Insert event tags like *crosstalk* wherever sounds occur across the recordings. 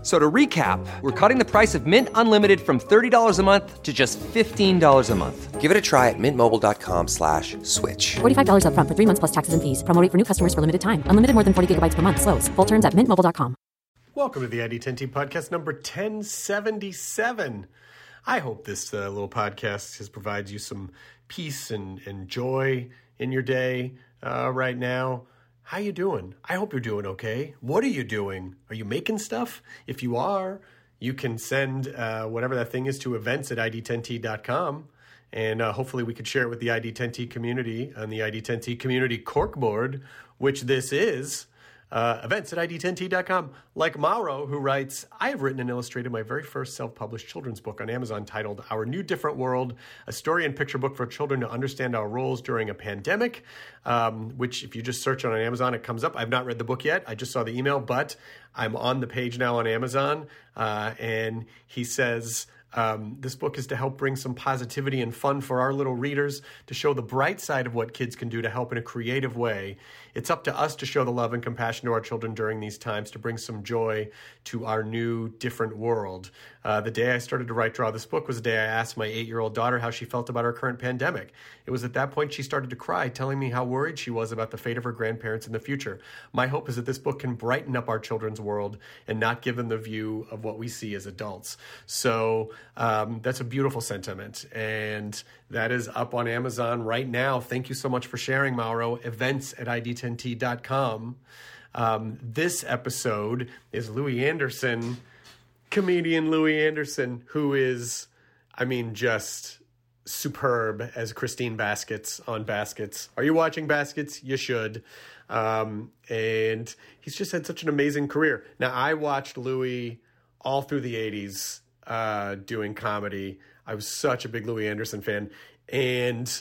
F- So to recap, we're cutting the price of Mint Unlimited from $30 a month to just $15 a month. Give it a try at mintmobile.com slash switch. $45 upfront for three months plus taxes and fees. Promo for new customers for limited time. Unlimited more than 40 gigabytes per month. Slows. Full terms at mintmobile.com. Welcome to the ID10T podcast number 1077. I hope this uh, little podcast has provided you some peace and, and joy in your day uh, right now. How you doing? I hope you're doing okay. What are you doing? Are you making stuff? If you are, you can send uh, whatever that thing is to events at id10t.com. And uh, hopefully we could share it with the ID10T community on the ID10T community corkboard, which this is. Uh, events at id10t.com. Like Mauro, who writes, I have written and illustrated my very first self published children's book on Amazon titled Our New Different World, a story and picture book for children to understand our roles during a pandemic. Um, which, if you just search on Amazon, it comes up. I've not read the book yet. I just saw the email, but I'm on the page now on Amazon. Uh, and he says, um, this book is to help bring some positivity and fun for our little readers, to show the bright side of what kids can do to help in a creative way. It's up to us to show the love and compassion to our children during these times, to bring some joy to our new, different world. Uh, the day I started to write Draw this book was the day I asked my eight year old daughter how she felt about our current pandemic. It was at that point she started to cry, telling me how worried she was about the fate of her grandparents in the future. My hope is that this book can brighten up our children's world and not give them the view of what we see as adults. So um, that's a beautiful sentiment. And that is up on Amazon right now. Thank you so much for sharing, Mauro. Events at id10t.com. Um, this episode is Louie Anderson, comedian Louie Anderson, who is, I mean, just superb as Christine Baskets on Baskets. Are you watching Baskets? You should. Um, and he's just had such an amazing career. Now, I watched Louie all through the 80s uh, doing comedy. I was such a big Louie Anderson fan. And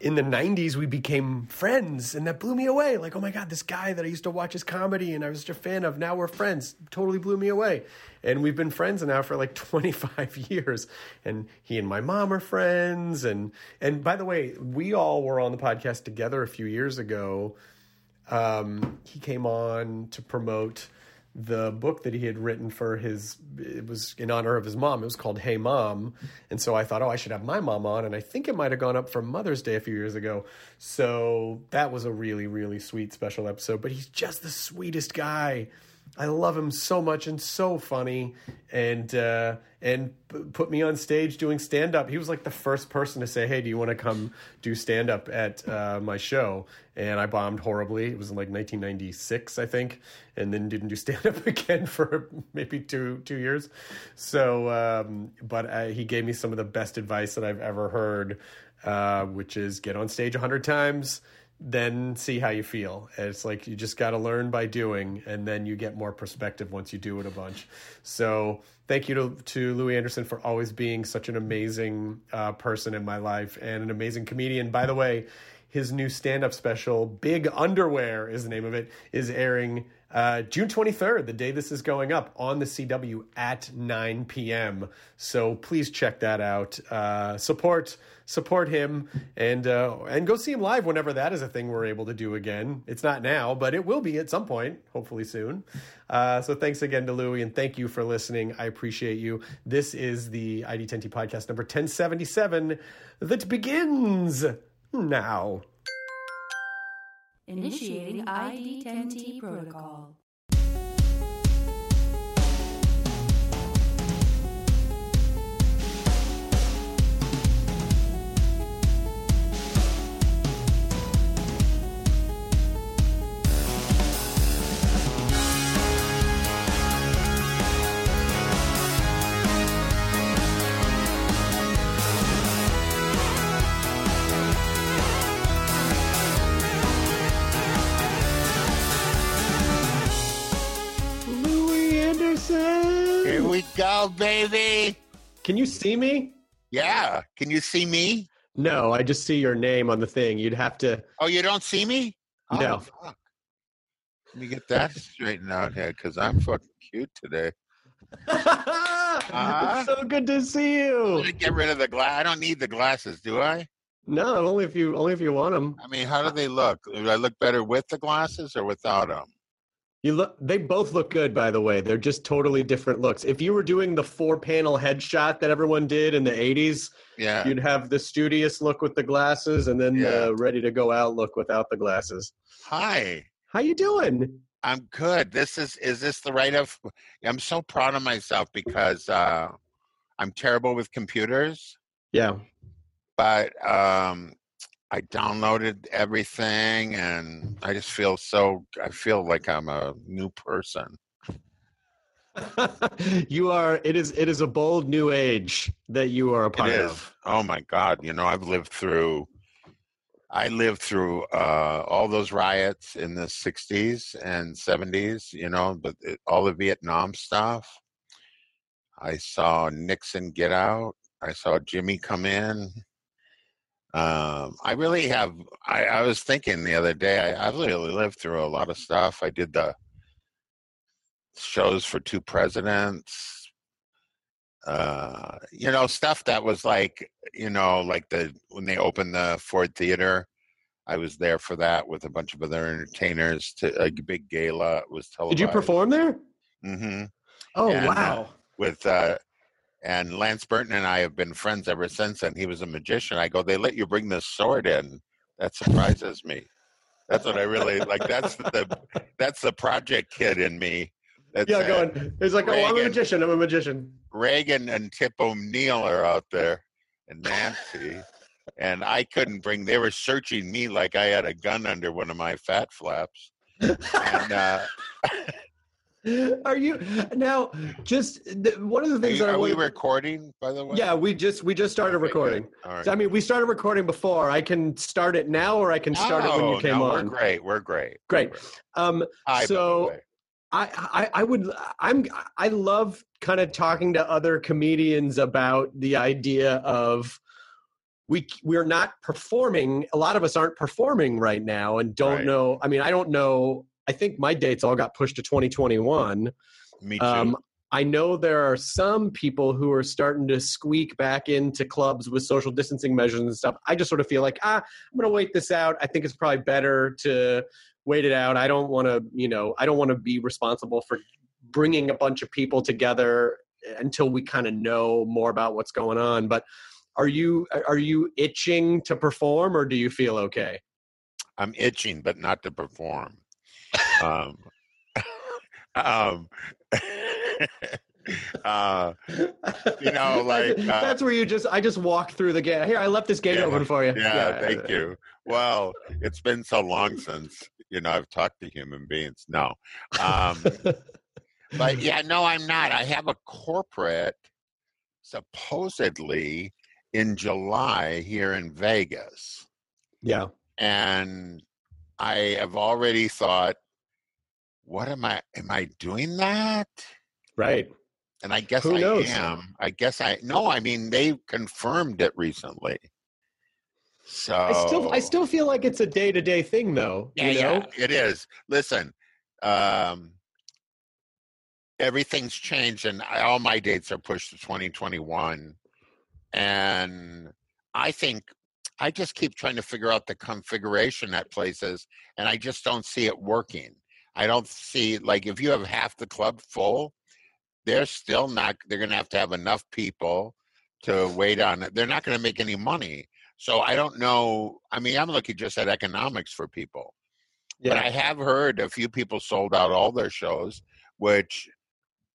in the 90s, we became friends, and that blew me away. Like, oh my God, this guy that I used to watch his comedy and I was such a fan of, now we're friends. Totally blew me away. And we've been friends now for like *laughs* 25 years. And he and my mom are friends. And, and by the way, we all were on the podcast together a few years ago. Um, he came on to promote the book that he had written for his it was in honor of his mom. It was called hey mom. And so i thought oh i should have my mom on. And i think it might have gone up for mother's day a few years ago. So that was a really really sweet special episode. But he's just the sweetest guy i love him so much and so funny and uh and p- put me on stage doing stand up he was like the first person to say hey do you want to come do stand up at uh, my show? And i bombed horribly. It was in like 1996 i think and then didn't do *laughs* stand up again for maybe two two years. So, um, but he gave me some of the best advice that I've ever heard, uh, which is get on stage hundred times, then see how you feel. And it's like you just got to learn by doing, and then you get more perspective once you do it a bunch. So. Thank you to, to Louie Anderson for always being such an amazing uh, person in my life and an amazing comedian. By the way, his new stand up special, Big Underwear is the name of it, is airing uh, June 23rd, the day this is going up on the CW at 9 p.m. So please check that out. Uh, support support him and uh, and go see him live whenever that is a thing we're able to do again. It's not now, but it will be at some point, hopefully soon. Uh, so thanks again to Louie and thank you for listening. I appreciate you. This is the ID10T podcast number 1077 that begins now. Initiating ID10T protocol. Go, baby. Can you see me? Yeah. Can you see me? No, I just see your name on the thing. You'd have to. Oh, you don't see me? Oh, No. fuck. Let me get that straightened out here because I'm fucking cute today. *laughs* it's uh-huh. so good to see you. get rid of the glass. I don't need the glasses, do I? No, only if you only if you want them. I mean, how do they look? Do I look better with the glasses or without them? You look. They both look good, by the way. They're just totally different looks. If you were doing the four panel headshot that everyone did in the '80s, Yeah. you'd have the studious look with the glasses, and then Yeah. the ready to go out look without the glasses. Hi. How you doing? I'm good. This is is this the right of I'm so proud of myself because uh I'm terrible with computers, Yeah. but um I downloaded everything and I just feel so I feel like I'm a new person. *laughs* you are. It is. It is a bold new age that you are a part of. Oh my god, you know, I've lived through I lived through uh all those riots in the 60s and 70s, you know, but it, all the Vietnam stuff. I saw Nixon get out. I saw Jimmy come in. Um, I really have. I, I was thinking the other day. I, I've really lived through a lot of stuff. I did the shows for two presidents. Uh, you know, stuff that was like, you know, like the when they opened the Ford Theater. I was there for that with a bunch of other entertainers. To a big gala was televised. Did you perform there? Mm-hmm. Oh And, uh, wow! with uh and Lance Burton and I have been friends ever since and he was a magician. I go, They let you bring this sword in. That surprises me. That's what I really like that's the that's the project kid in me. That's yeah, going. It's like, oh, I'm a magician. I'm a magician. Reagan and Tip O'Neill are out there and Nancy. and I couldn't bring they were searching me like I had a gun under one of my fat flaps. And uh *laughs* *laughs* Are you now? Just th- one of the are, things you- that I are we recording, by the way? Yeah, we just we just started Okay, recording. Right. So, I mean, we started recording before. I can start it now, or I can start it when you came no, on. We're great. We're great. Great. We're Um, Hi, So- I, I I would I'm I love kind of talking to other comedians about the idea of we we're not performing. A lot of us aren't performing right now, and don't Right. know. I mean, I don't know. I think my dates all got pushed to 2021. Me too. Um, I know there are some people who are starting to squeak back into clubs with social distancing measures and stuff. I just sort of feel like, ah, I'm going to wait this out. I think it's probably better to wait it out. I don't want to, you know, I don't want to be responsible for bringing a bunch of people together until we kind of know more about what's going on. But are you are you itching to perform, or do you feel okay? I'm itching, but not to perform. Um, *laughs* um, *laughs* uh, You know, like, that's, uh, that's where you just I just walk through the gate. Here, I left this gate Yeah. open for you. yeah, thank you. Well, it's been so long since you know I've talked to human beings. No, um, but yeah, no, I'm not. I have a corporate supposedly in July here in Vegas. yeah. and I have already thought, what am I? Am I doing that? Right. And I guess Who I knows? am. I guess I no. I mean, they confirmed it recently. So I still I still feel like it's a day to day thing though. yeah, you know? yeah, it is. Listen, um, everything's changed, and I, all my dates are pushed to 2021. And I think I just keep trying to figure out the configuration at places, and I just don't see it working. I don't see like if you have half the club full, they're still not. They're going to have to have enough people to wait on it. They're not going to make any money. So I don't know. I mean, I'm looking just at economics for people. But I have heard a few people sold out all their shows, which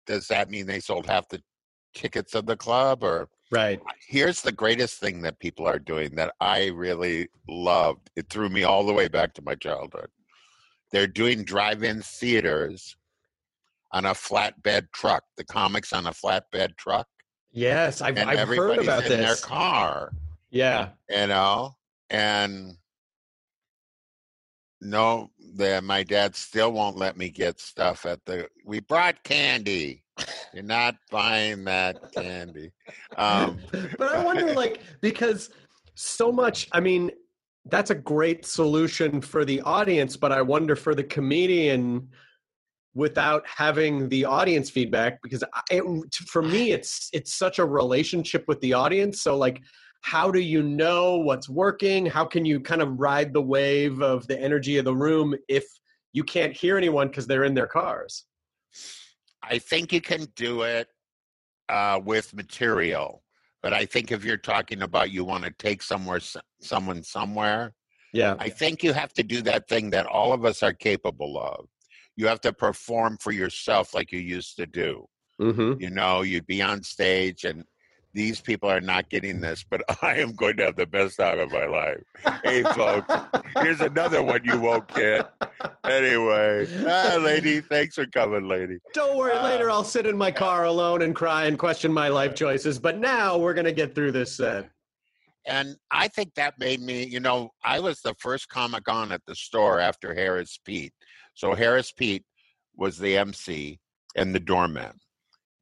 does that mean they sold half the tickets of the club or Right. here's the greatest thing that people are doing that I really loved. It threw me all the way back to my childhood. They're doing drive-in theaters on a flatbed truck. The comics on a flatbed truck, Yes, I've, I've heard about in their car. Yeah. You know, and no, the, my dad still won't let me get stuff at the. We brought candy. You're not buying that candy. *laughs* Um, but I wonder, *laughs* like, because so much. I mean, that's a great solution for the audience, but I wonder for the comedian without having the audience feedback because it, for me *laughs* it's it's such a relationship with the audience. So like how do you know what's working? How can you kind of ride the wave of the energy of the room if you can't hear anyone because they're in their cars? I think you can do it uh, with material, but I think if you're talking about you want to take somewhere someone somewhere, yeah, I think you have to do that thing that all of us are capable of. You have to perform for yourself like you used to do. mm-hmm. You know, you'd be on stage and these people are not getting this, but *laughs* I am going to have the best time of my life. Hey, folks, here's another one you won't get. Anyway, ah, lady, thanks for coming, lady. don't worry Uh, later i'll sit in my car alone and cry and question my life choices but now we're gonna get through this set And I think that made me, you know, I was the first comic on at the store after Harris Pete. So Harris Pete was the MC and the doorman.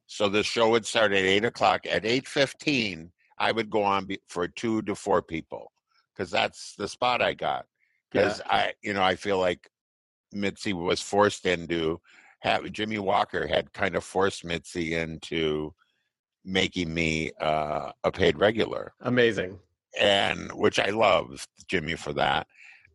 So the show would start at eight o'clock. At eight fifteen, I would go on for two to four people because that's the spot I got. Because I, you know, I feel like Mitzi was forced into have Jimmie Walker had kind of forced Mitzi into making me uh, a paid regular amazing and which I love Jimmy for that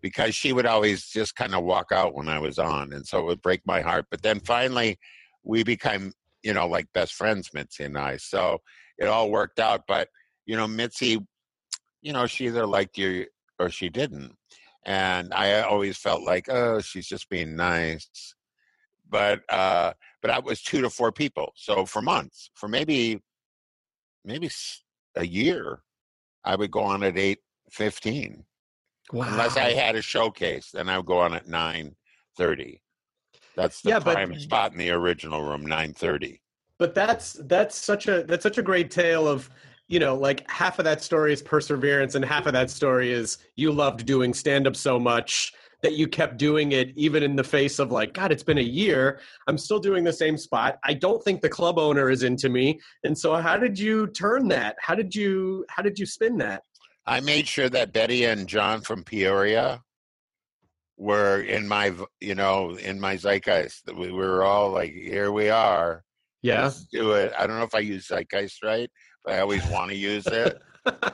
because she would always just kind of walk out when I was on, and so it would break my heart. But then finally, we became you know like best friends, Mitzi and I. So it all worked out. But you know, Mitzi, you know, she either liked you or she didn't, and I always felt like, oh, she's just being nice. But uh, but I was two to four people, so for months, for maybe maybe a year, I would go on at eight fifteen, wow unless I had a showcase. Then I would go on at nine thirty. That's the Yeah, but- prime spot in the original room, nine thirty. but that's that's such a that's such a great tale of you know like half of that story is perseverance and half of that story is you loved doing stand up so much that you kept doing it even in the face of like god it's been a year. I'm still doing the same spot. I don't think the club owner is into me. And so how did you turn that? How did you how did you spin that? I made sure that Betty and John from Peoria were in my, you know, in my zeitgeist. We were all like, here we are. yeah Let's do it. I don't know if I use zeitgeist right, but I always want to use it.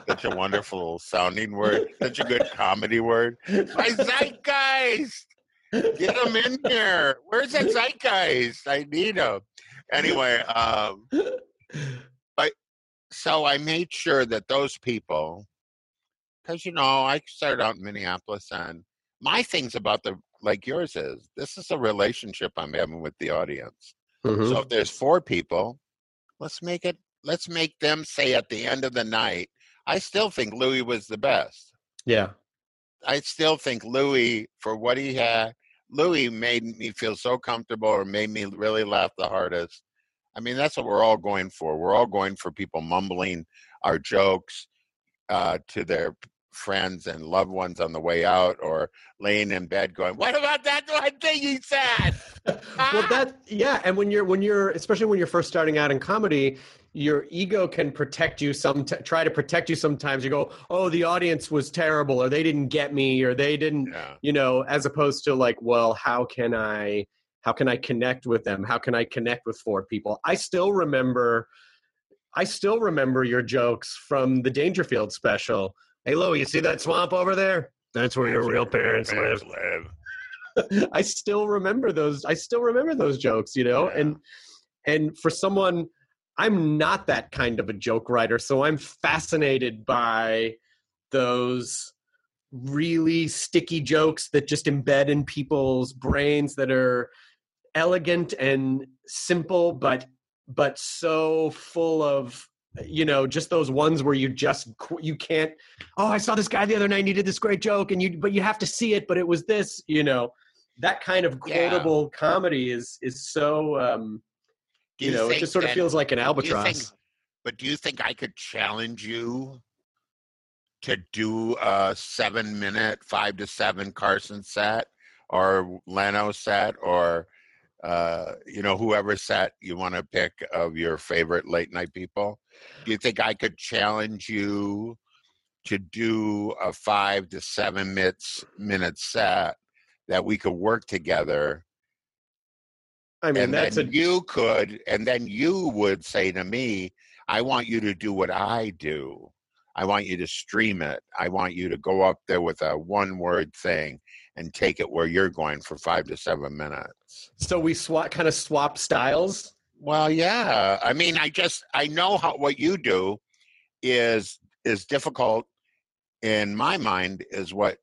Such a *laughs* wonderful sounding word. Such a good comedy word. My zeitgeist. Get them in here. Where's that zeitgeist? I need them. Anyway, um, but so I made sure that those people, because you know, I started out in Minneapolis, and my things about the like yours is this is a relationship I'm having with the audience. Mhm. So if there's four people, let's make it. Let's make them say at the end of the night, I still think Louie was the best. yeah I still think Louie, for what he had, Louie made me feel so comfortable or made me really laugh the hardest. I mean, that's what we're all going for. We're all going for people mumbling our jokes uh, to their friends and loved ones on the way out or laying in bed going, What about that one thing he said? *laughs* well that ah! yeah and when you're when you're especially when you're first starting out in comedy your ego can protect you some try to protect you sometimes you go oh the audience was terrible or they didn't get me or they didn't Yeah. you know as opposed to like well how can i how can i connect with them how can i connect with four people i still remember i still remember your jokes from the dangerfield special hey Lo, you see that swamp over there that's where your real parents live live. *laughs* I still remember those. I still remember those jokes, you know, Yeah. and and for someone, I'm not that kind of a joke writer, so I'm fascinated by those really sticky jokes that just embed in people's brains that are elegant and simple, but but so full of you know just those ones where you just you can't oh i saw this guy the other night and he did this great joke and you but you have to see it but it was this you know that kind of Yeah. quotable comedy is is so um Do you, know it just sort of feels like an do albatross think- but do you think I could challenge you to do a seven minute, five to seven Carson set or Leno set or uh, you know, whoever set you want to pick of your favorite late night people? Do you think I could challenge you to do a five to seven minutes minute set that we could work together? I mean, and that's a you could, and then you would say to me, I want you to do what I do. I want you to stream it. I want you to go up there with a one word thing and take it where you're going for five to seven minutes. so we swap kind of swap styles. Well, yeah. I mean, I just I know how what you do is is difficult in my mind is what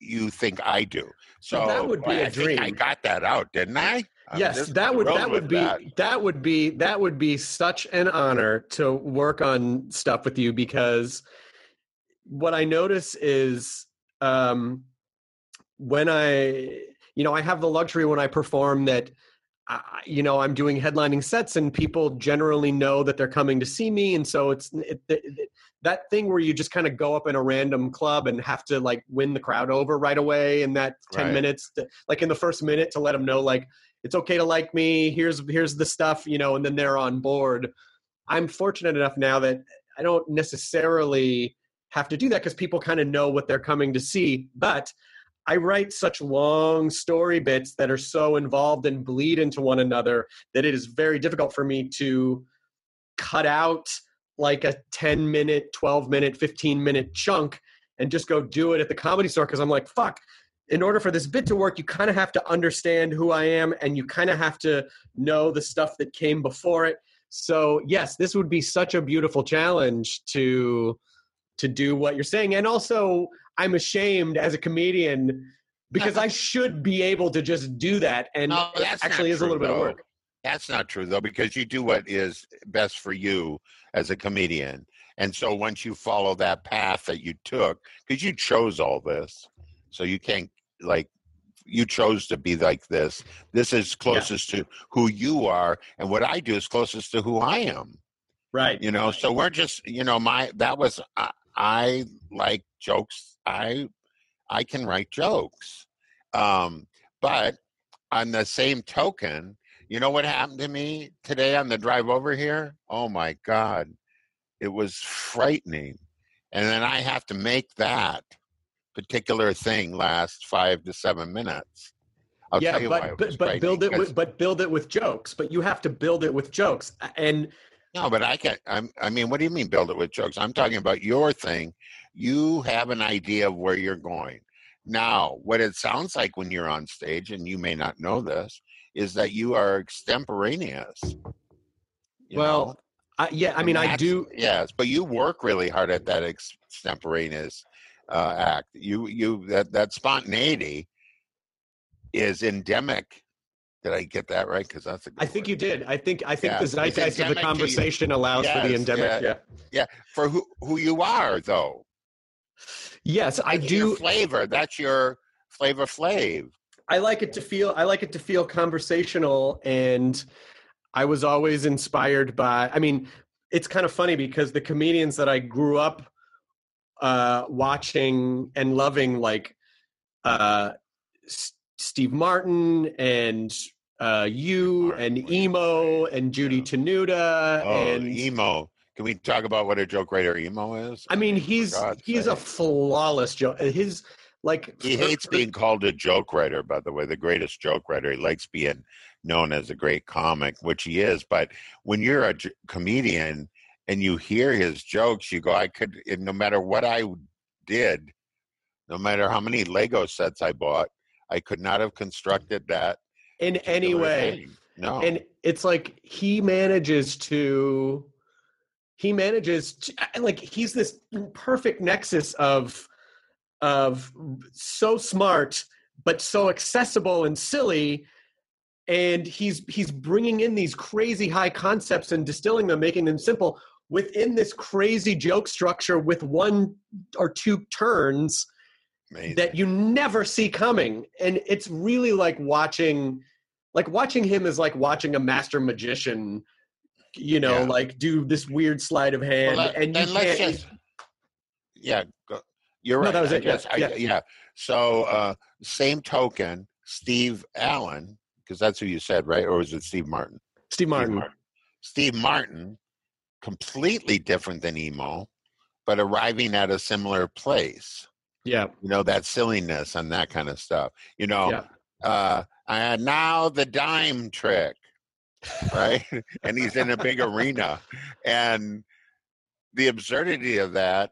you think I do. So Well, that would be a I dream. I got that out, didn't I? Yes, that would that would be that. that. would be that would be such an honor to work on stuff with you because what I notice is um, when I you know I have the luxury when I perform that I, you know I'm doing headlining sets and people generally know that they're coming to see me. And so it's it, it, that thing where you just kind of go up in a random club and have to like win the crowd over right away in that 10 Right. minutes to, like in the first minute to let them know like it's okay to like me. Here's here's the stuff you know and then they're on board. I'm fortunate enough now that i don't necessarily have to do that because people kind of know what they're coming to see. But i write such long story bits that are so involved and bleed into one another that it is very difficult for me to cut out like a 10 minute 12 minute 15 minute chunk and just go do it at the comedy store because i'm like fuck in order for this bit to work, you kind of have to understand who I am and you kind of have to know the stuff that came before it. So, yes, this would be such a beautiful challenge to to do what you're saying. And also, I'm ashamed as a comedian because I should be able to just do that and No, that's actually is a little true, bit of work. That's not true though, because you do what is best for you as a comedian. And so once you follow that path that you took, because you chose all this, so you can't like you chose to be like this. This is closest to who you are, and what I do is closest to who I am. Right. You know, so we're just you know my that was I, I like jokes. I I can write jokes, um, but on the same token, you know what happened to me today on the drive over here? Oh my God. It was frightening. And then I have to make that particular thing last five to seven minutes. I'll yeah, tell you but but, but build it with but build it with jokes. But you have to build it with jokes. And No, but I can I'm I mean, what do you mean build it with jokes? I'm talking about your thing. You have an idea of where you're going. Now, what it sounds like when you're on stage, and you may not know this, is that you are extemporaneous. you well. I, yeah, I And mean, I do. Yes, but you work really hard at that extemporaneous uh, act. You you that that spontaneity is endemic. Did I get that right? Because that's a good I think word. you did. I think I think Yeah, the zeitgeist of the endemic to you. conversation allows for the Yes, endemic. yeah. Yeah. for who who you are though. Yes, I do. flavor. That's your flavor flav. I like it to feel. I like it to feel conversational, and I was always inspired by. I mean, it's kind of funny because the comedians that I grew up uh, watching and loving, like uh, Steve Martin and uh, you Martin and emo and Judy yeah. Tenuta Oh, and emo. Can we talk about what a joke writer emo is? I mean, for he's he's a flawless joke. His like He hates being called a joke writer, by the way, the greatest joke writer. He likes being known as a great comic, which he is. But when you're a j- comedian and you hear his jokes, you go, I could, no matter what I did, no matter how many Lego sets I bought, I could not have constructed that. in any way. thing. No. and it's like he manages to he manages to, like he's this perfect nexus of of so smart but so accessible and silly and he's he's bringing in these crazy high concepts and distilling them making them simple within this crazy joke structure with one or two turns Amazing. that you never see coming and it's really like watching like watching him is like watching a master magician you know Yeah. like do this weird sleight of hand Well, let- and you can't just- yeah, go, you're No, right. that was I it, yeah, I- yeah. yeah. So, uh, same token, Steve Allen, because that's who you said, right? Or was it Steve Martin? Steve Martin. Steve Martin, completely different than emo, but arriving at a similar place. Yeah. You know, that silliness and that kind of stuff. You know, Yeah. uh, and now the dime trick, right? *laughs* and he's in a big arena. And the absurdity of that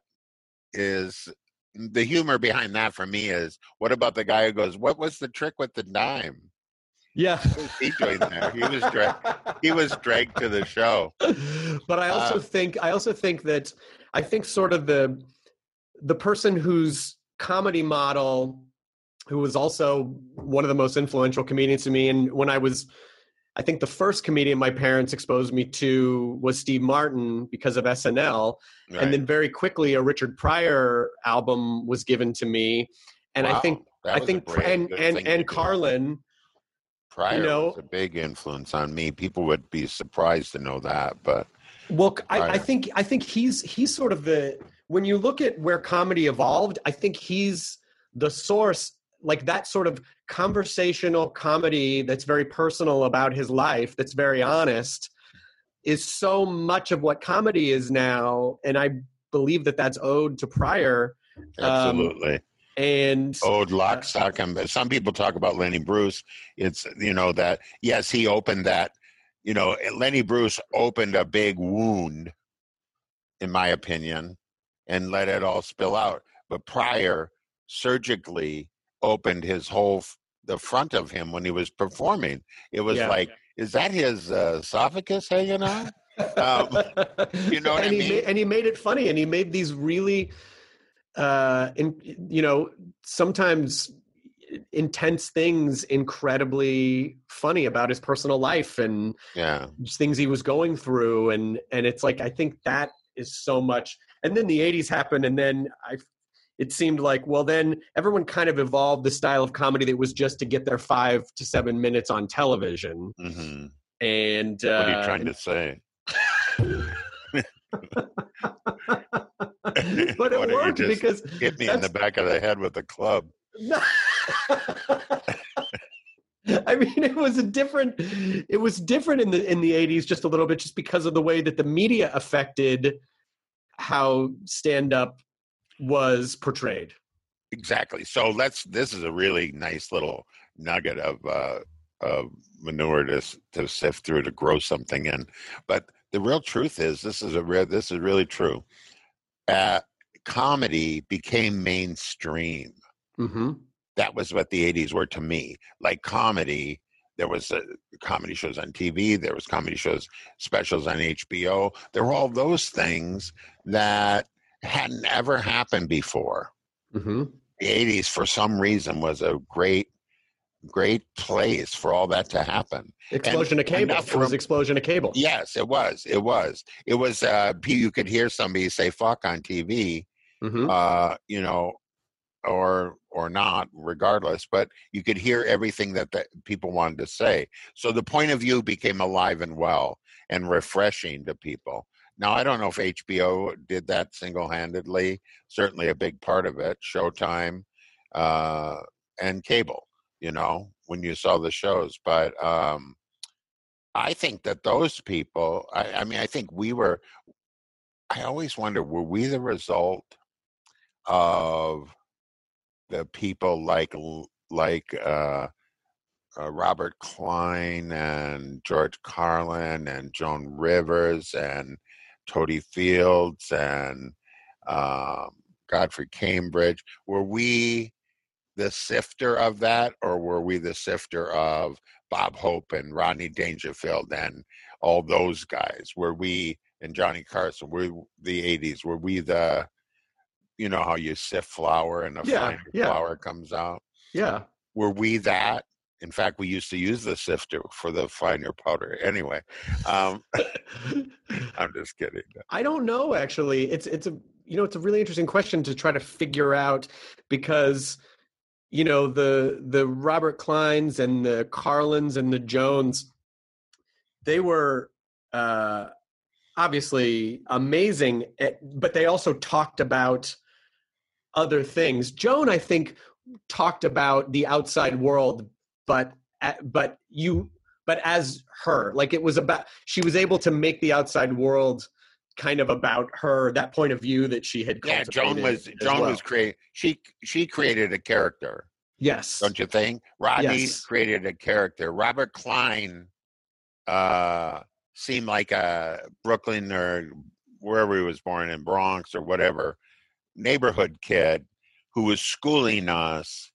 is the humor behind that for me is what about the guy who goes, What was the trick with the dime? Yeah. He doing there? He was dragged he was dragged to the show. but I also Uh, think I also think that I think sort of the the person whose comedy model who was also one of the most influential comedians to me and when I was I think the first comedian my parents exposed me to was Steve Martin because of SNL Right. and then very quickly a Richard Pryor album was given to me and I think I think great- and and and. Carlin Pryor know- was a big influence on me. People would be surprised to know that, but Well, I, I think I think he's he's sort of the when you look at where comedy evolved, I think he's the source, like that sort of conversational comedy that's very personal about his life, that's very honest, is so much of what comedy is now, and I believe that that's owed to Pryor. Um, absolutely. And Ode lock, stock, and some people talk about Lenny Bruce. It's you know that yes, he opened that. You know, Lenny Bruce opened a big wound, in my opinion, and let it all spill out. But Pryor surgically opened his whole f- the front of him when he was performing. It was Yeah. like, is that his uh, esophagus hanging out? Um, you know what and I he mean? Made, and he made it funny, and he made these really, uh, in you know, sometimes intense things incredibly funny about his personal life and Yeah, things he was going through, and and it's like I think that is so much. And then the '80s happened, and then I. It seemed like well, then everyone kind of evolved the style of comedy that was just to get their five to seven minutes on television. hmm And uh, what are you trying to *laughs* say? but it Why don't you worked just because Hit me in the back of the head with a club. *laughs* I mean, it was a different. It was different in the in the eighties, just a little bit, just because of the way that the media affected how stand up was portrayed. Exactly. So let's. This is a really nice little nugget of uh, of manure to to sift through to grow something in. But the real truth is, this is a real. This is really true. Uh, comedy became mainstream. Mm-hmm. That was what the '80s were to me. Like comedy, there was uh, comedy shows on TV. There was comedy shows, specials on HBO. There were all those things that hadn't ever happened before. Mm-hmm. the 80s for some reason was a great great place for all that to happen Explosion of cable. It was from- explosion of cable. yes it was it was it was uh you could hear somebody say fuck on tv Mm-hmm. uh you know or or not regardless but you could hear everything that the people wanted to say. So the point of view became alive and well and refreshing to people. Now i don't know if hbo did that single-handedly certainly a big part of it showtime uh and cable you know when you saw the shows but um i think that those people i, I mean i think we were i always wonder were we the result of the people like like uh, uh, Robert Klein and George Carlin and Joan Rivers and Totie Fields and um, Godfrey Cambridge. Were we the sifter of that, or were we the sifter of Bob Hope and Rodney Dangerfield and all those guys? Were we and Johnny Carson? Were the '80s? Were we the you know how you sift flour and the Yeah, finer yeah. flour comes out? Yeah. Were we that? In fact, we used to use the sifter for the finer powder. Anyway, um, *laughs* I'm just kidding. I don't know actually. It's it's a you know it's a really interesting question to try to figure out because you know the the Robert Kleins and the Carlins and the Jones they were uh obviously amazing at, but they also talked about other things. Joan I think talked about the outside world but but you but as her like it was about she was able to make the outside world kind of about her that point of view that she had Yeah, Joan was as Joan well. was create she she created a character, yes don't you think? Rodney Yes. created a character. Robert Klein uh seemed like a Brooklyn or wherever he was born in Bronx or whatever neighborhood kid who was schooling us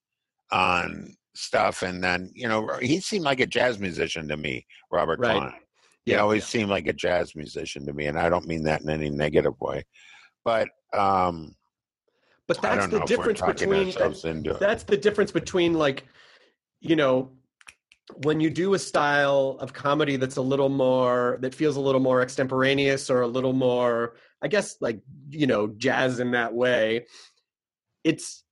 on stuff and then you know he seemed like a jazz musician to me robert Right. klein he Yeah, always yeah. seemed like a jazz musician to me and i don't mean that in any negative way but um but that's the difference between into it that's the difference between like you know when you do a style of comedy that's a little more that feels a little more extemporaneous or a little more i guess like you know jazz in that way it's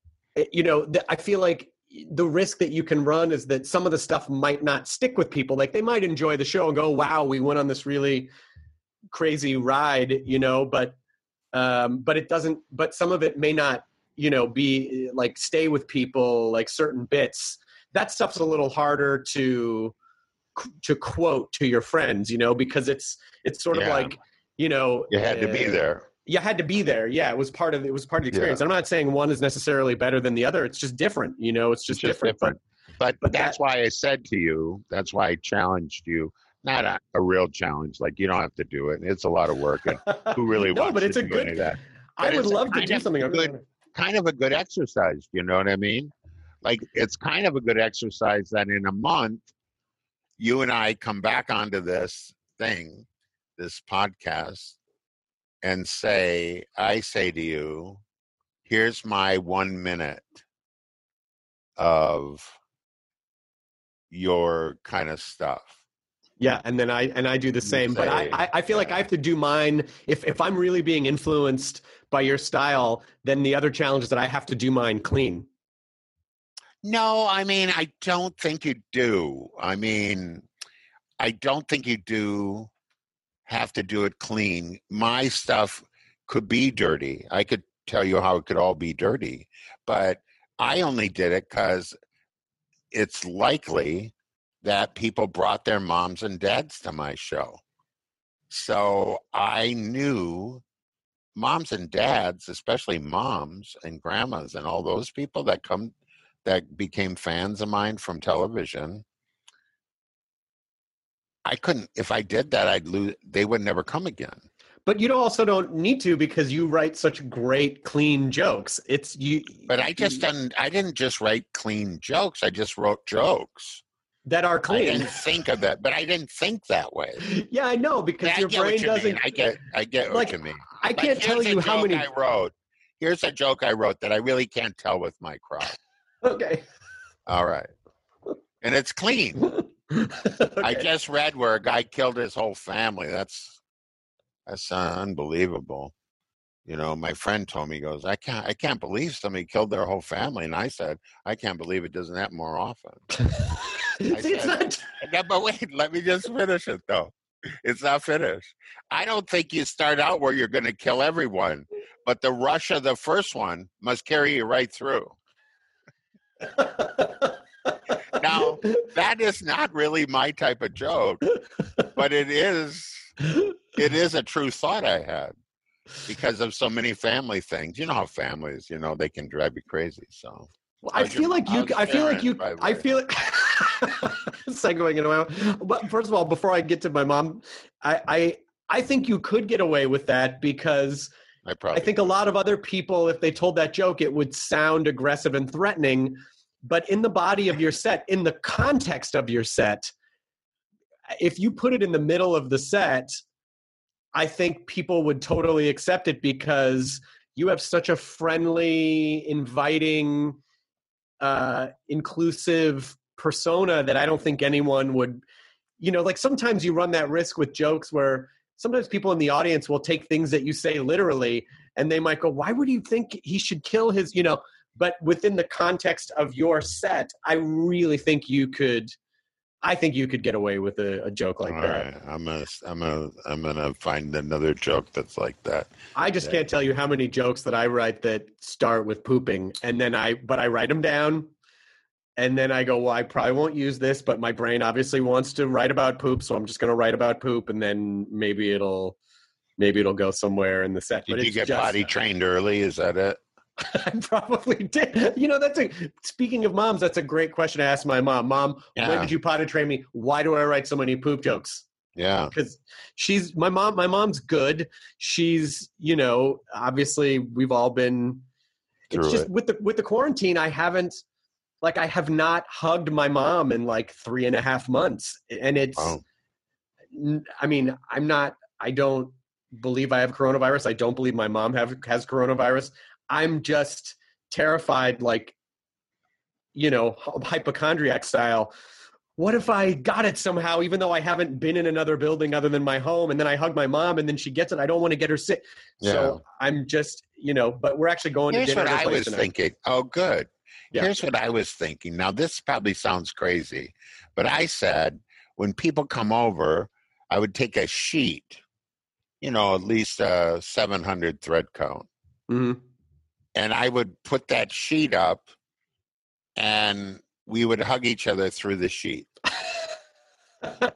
you know i feel like the risk that you can run is that some of the stuff might not stick with people. Like they might enjoy the show and go wow we went on this really crazy ride you know but um but it doesn't but some of it may not you know be like stay with people like certain bits that stuff's a little harder to to quote to your friends you know because it's it's sort of like you know you had to be uh, there. you had to be there. Yeah it was part of it was part of the experience. I'm not saying one is necessarily better than the other. It's just different you know it's just, It's just different, different. but but that's that- why i said to you that's why i challenged you. Not a, a real challenge like you don't have to do it. It's a lot of work and who *laughs* really no wants but to it's a do any good of that? I would love to do something good- kind of a good exercise. You know what I mean? Like it's kind of a good exercise that in a month, you and I come back onto this thing, this podcast, and say, I say to you, here's my one minute of your kind of stuff. Yeah, and then I and I do the same. But I, I I feel like I have to do mine if if I'm really being influenced by your style, then the other challenge is that I have to do mine clean. No, I mean, I don't think you do. I mean, I don't think you do have to do it clean. My stuff could be dirty. I could tell you how it could all be dirty, but I only did it because it's likely that people brought their moms and dads to my show. So I knew moms and dads, especially moms and grandmas and all those people that come that became fans of mine from television. I couldn't if I did that I'd lose they would never come again. But you also don't need to because you write such great clean jokes. It's you But I just didn't I didn't just write clean jokes. I just wrote jokes. that are clean. I didn't think of that, but I didn't think that way. *laughs* yeah, I know because Yeah, your brain you doesn't mean. I eh, get I get like, what you mean. I can't tell you how many I wrote. Here's a joke I wrote that I really can't tell with my crowd. Okay. All right. And it's clean. I just read where a guy killed his whole family. That's that's uh, unbelievable. You know, my friend told me, he goes, I can't, I can't believe somebody killed their whole family, and I said, I can't believe it doesn't happen more often. *laughs* See, it's not No, but wait, let me just finish it though. It's not finished. I don't think you start out where you're going to kill everyone, but the rush of the first one must carry you right through. Now, that is not really my type of joke, but it is it is a true thought I had because of so many family things. You know how families, you know, they can drive you crazy. So Well, I your- feel like you. I feel like you. by the I way? feel like *laughs* segueing into my. But first of all, before I get to my mom, I I I think you could get away with that because I probably I think a lot of other people, if they told that joke, it would sound aggressive and threatening. But in the body of your set, in the context of your set, if you put it in the middle of the set, I think people would totally accept it because you have such a friendly, inviting, uh, inclusive persona that I don't think anyone would, you know, like sometimes you run that risk with jokes where sometimes people in the audience will take things that you say literally and they might go, why would you think he should kill his, you know, but within the context of your set, I really think you could, I think you could get away with a, a joke like All that. right, I'm gonna, I'm gonna, I'm gonna find another joke that's like that. I just can't tell you how many jokes that I write that start with pooping, and then I, but I write them down, and then I go, well, I probably won't use this, but my brain obviously wants to write about poop, so I'm just going to write about poop, and then maybe it'll maybe it'll go somewhere in the set. Did but you get just- potty trained early? Is that it? *laughs* I probably did. You know, that's a speaking of moms, that's a great question to ask my mom. Mom, when did you potty train me? Why do I write so many poop jokes? Yeah. Because she's my mom. My mom's good. She's you know obviously we've all been. It's Through just it. with the with the quarantine. I haven't like I have not hugged my mom in like three and a half months, and it's. Wow. I mean, I'm not. I don't believe I have coronavirus. I don't believe my mom have has coronavirus. I'm just terrified, like, you know, hypochondriac style. What if I got it somehow, even though I haven't been in another building other than my home, and then I hug my mom, and then she gets it? I don't want to get her sick. So I'm just, you know, but we're actually going Here's to dinner. what at I was tonight. thinking. Oh, good. Yeah. Here's what I was thinking. Now, this probably sounds crazy, but I said when people come over, I would take a sheet, you know, at least a 700 thread count, Mhm. and I would put that sheet up and we would hug each other through the sheet. *laughs*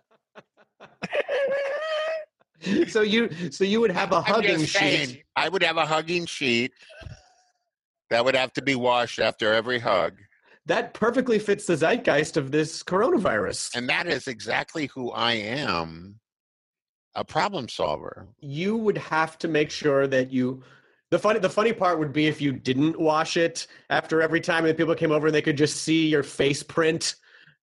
so you, so you would have a I'm hugging saying, sheet. I would have a hugging sheet that would have to be washed after every hug. That perfectly fits the zeitgeist of this coronavirus. And that is exactly who I am a problem solver. you would have to make sure that you the funny the funny part would be if you didn't wash it after every time and people came over and they could just see your face print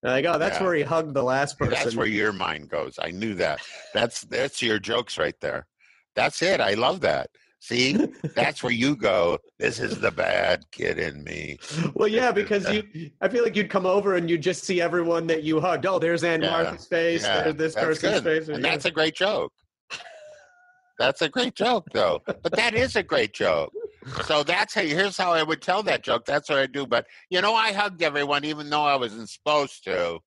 like oh that's Yeah. where he hugged the last person That's where your mind goes. I knew that. That's that's your jokes right there. That's it. I love that. See, that's where you go. This is the bad kid in me. well yeah because you i feel like you'd come over and you'd just see everyone that you hugged oh there's aunt Yeah. martha's face Yeah, there's this person's good. face and that's a great joke. *laughs* That's a great joke, though. But that is a great joke. So that's how. Here's how I would tell that joke. That's what I do. But you know, I hugged everyone, even though I wasn't supposed to.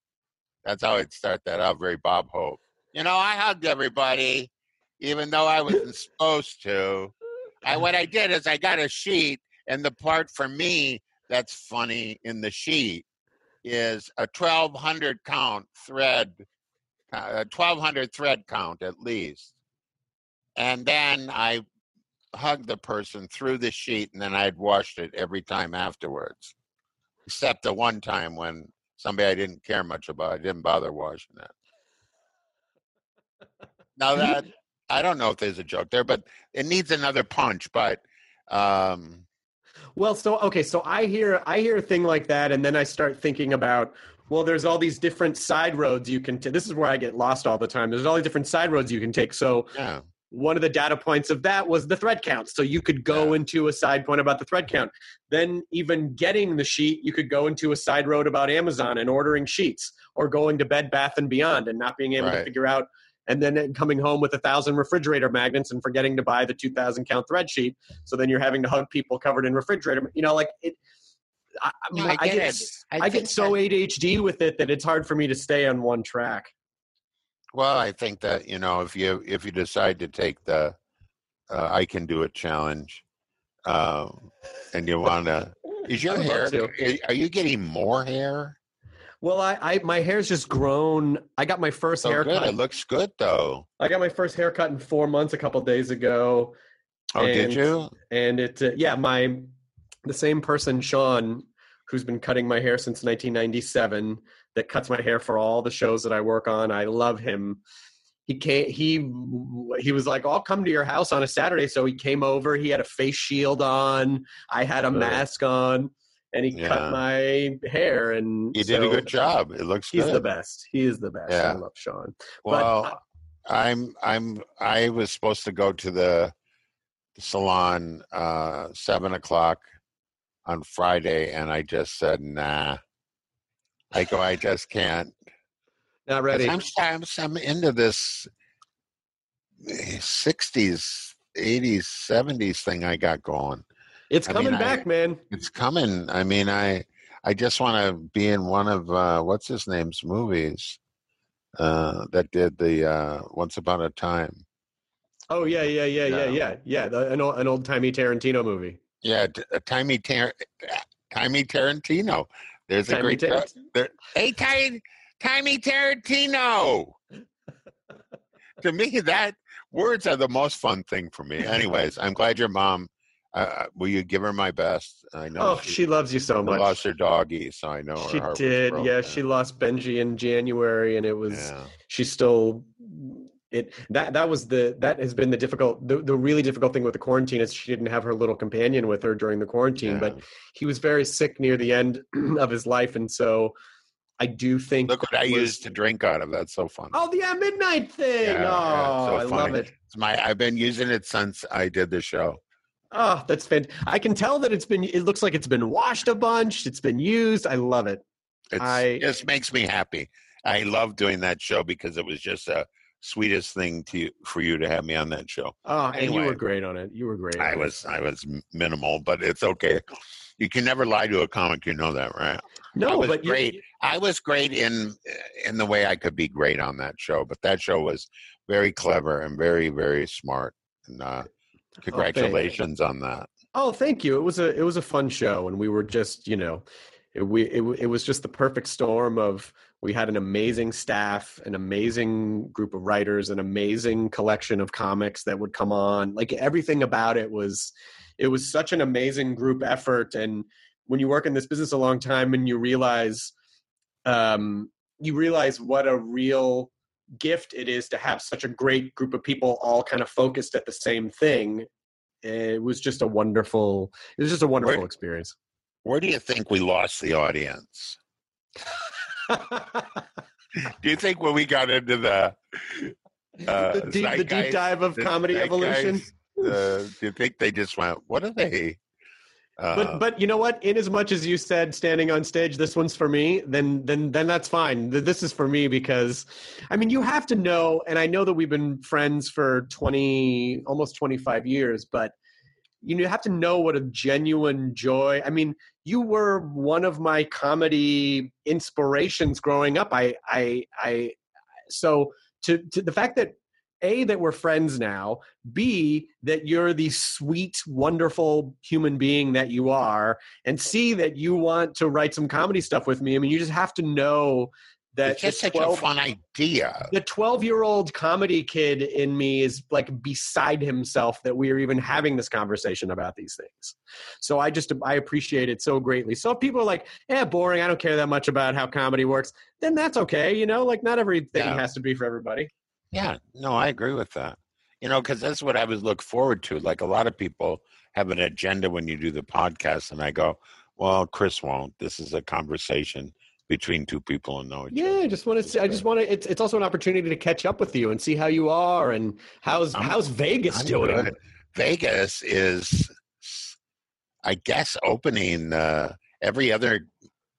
That's how I'd start that out. Very Bob Hope. You know, I hugged everybody, even though I wasn't supposed to. I, what I *laughs* did is I got a sheet, and the part for me that's funny in the sheet is a 1200 count thread, uh, a 1200 thread count at least. And then I hugged the person through the sheet, and then I'd washed it every time afterwards, except the one time when somebody I didn't care much about, I didn't bother washing it. Now that I don't know if there's a joke there, but it needs another punch. But um, Well, so okay, so I hear I hear a thing like that, and then I start thinking about well, there's all these different side roads you can. T- this is where I get lost all the time. There's all these different side roads you can take. So yeah, one of the data points of that was the thread count. So you could go Yeah. into a side point about the thread count. Then even getting the sheet, you could go into a side road about Amazon and ordering sheets, or going to Bed Bath and Beyond and not being able to figure out. And then coming home with a thousand refrigerator magnets and forgetting to buy the two thousand count thread sheet. So then you're having to hug people covered in refrigerator. You know, like it. I, No, I I get get, it. s- I I, think get so ADHD with it that it's hard for me to stay on one track. Well, I think that you know if you if you decide to take the uh, I can do it challenge, um, and you want to, is your *laughs* hair? Are you getting more hair? Well, I, I my hair's just grown. I got my first So haircut. good. It looks good though. I got my first haircut in four months a couple days ago, Oh, did And- you? and it uh, yeah my the same person Sean who's been cutting my hair since 1997 that cuts my hair for all the shows that I work on. I love him. He came. He he was like, "I'll come to your house on a Saturday." So he came over. He had a face shield on. I had a mask on, and he Yeah. cut my hair. And You did a good job. It looks He's good. the best. He is the best. I love Sean. Well, but, I'm I'm I was supposed to go to the salon uh seven o'clock on Friday, and I just said nah. I go, I just can't. Not ready. I'm, I'm I'm into this '60s, '80s, '70s thing I got going. It's I coming mean, I- back, man. It's coming. I mean, I I just want to be in one of uh, what's his name's movies uh, that did the uh, Once Upon a Time. Oh yeah, yeah, yeah, yeah, Yeah. yeah. The, an old, an old timey Tarantino movie. Yeah, t- uh, Timey Tar- Timey Tarantino. There's a great. Tar- there, hey, Timey Tarantino. *laughs* to me, that words are the most fun thing for me. Anyways, I'm glad your mom. Uh, will you give her my best? I know Oh, she loves you so much. lost her doggy, so I know her She did. Yeah, she lost Benji in January, and it was. Yeah. She's still. It that that was the that has been the difficult the, the really difficult thing with the quarantine is she didn't have her little companion with her during the quarantine, Yeah. but he was very sick near the end *clears throat* of his life, and so I do think Look what I was- used to drink out of. That's so fun. Oh, the at midnight thing! Yeah, yeah, oh, so I love it. It's my. I've been using it since I did the show. Oh, that's fantastic. I can tell that it's been. It looks like it's been washed a bunch. It's been used. I love it. It I- just makes me happy. I love doing that show because it was just a sweetest thing to for you to have me on that show. Oh, and you were great on it. You were great. I it. was I was minimal, but it's okay. You can never lie to a comic. You know that, right? I no, was but you- great. I was great in in the way I could be great on that show. But that show was very clever and very very smart. And uh, congratulations on that. Oh, thank you. It was a it was a fun show, and we were just you know, it, we it, it was just the perfect storm of we had an amazing staff, an amazing group of writers, an amazing collection of comics that would come on. Like everything about it was, it was such an amazing group effort. And when you work in this business a long time, and you realize, um, you realize what a real gift it is to have such a great group of people all kind of focused at the same thing it was just a wonderful it was just a wonderful Where- experience Where do you think we lost the audience? *laughs* Do you think when we got into the uh, the, deep, the deep dive of the comedy evolution uh, do you think they just went, "What are they?" Uh, but but you know what? In as much as you said standing on stage this one's for me then then then that's fine. This is for me because i mean you have to know and i know that we've been friends for 20 almost 25 years but you have to know what a genuine joy i mean you were one of my comedy inspirations growing up. I i i so to, to the fact that a that we're friends now. B that you're the sweet wonderful human being that you are. And c that you want to write some comedy stuff with me. I mean you just have to know that it's just the such a 12 fun idea. the 12 year old comedy kid in me is like beside himself that we are even having this conversation about these things. So i just i appreciate it so greatly. So if people are like yeah boring. I don't care that much about how comedy works then that's okay you know? Like not everything Yeah. has to be for everybody Yeah, no, I agree with that. You know, because that's what I would look forward to. Like a lot of people have an agenda when you do the podcast, and I go, "Well, Chris won't. This is a conversation between two people who know each Yeah, other." I just want to. See, I just want to. It's it's also an opportunity to catch up with you and see how you are and how's I'm- how's Vegas I'm doing. good. Vegas is, I guess, opening uh, every other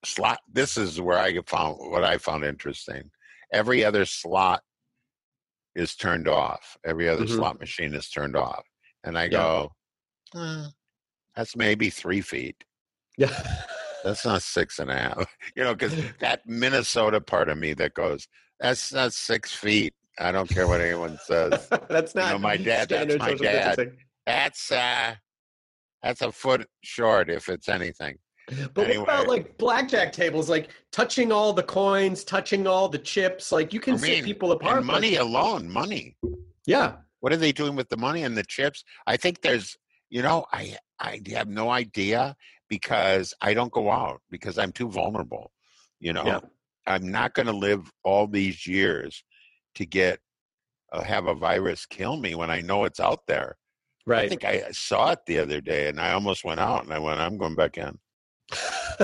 slot. This is where I found what I found interesting. Every other slot is turned off. Every other Mhm. slot machine is turned off, and I Yeah. go, "Eh, "That's maybe three feet. Yeah, That's not six and a half." *laughs* You know, because *laughs* that Minnesota part of me that goes, "That's not six feet." I don't care what anyone says. *laughs* that's know, not my dad- that's my dad. distancing. That's uh, that's a foot short if it's anything. But Anyway. what about like blackjack tables, like touching all the coins, touching all the chips? Like you can I set mean, people apart. money alone, money. yeah, What are they doing with the money and the chips? I think there's, you know, I I have no idea because I don't go out because I'm too vulnerable. You know, Yeah. I'm not going to live all these years to get uh, have a virus kill me when I know it's out there. Right. I think I saw it the other day and I almost went out and I went, I'm going back in. *laughs*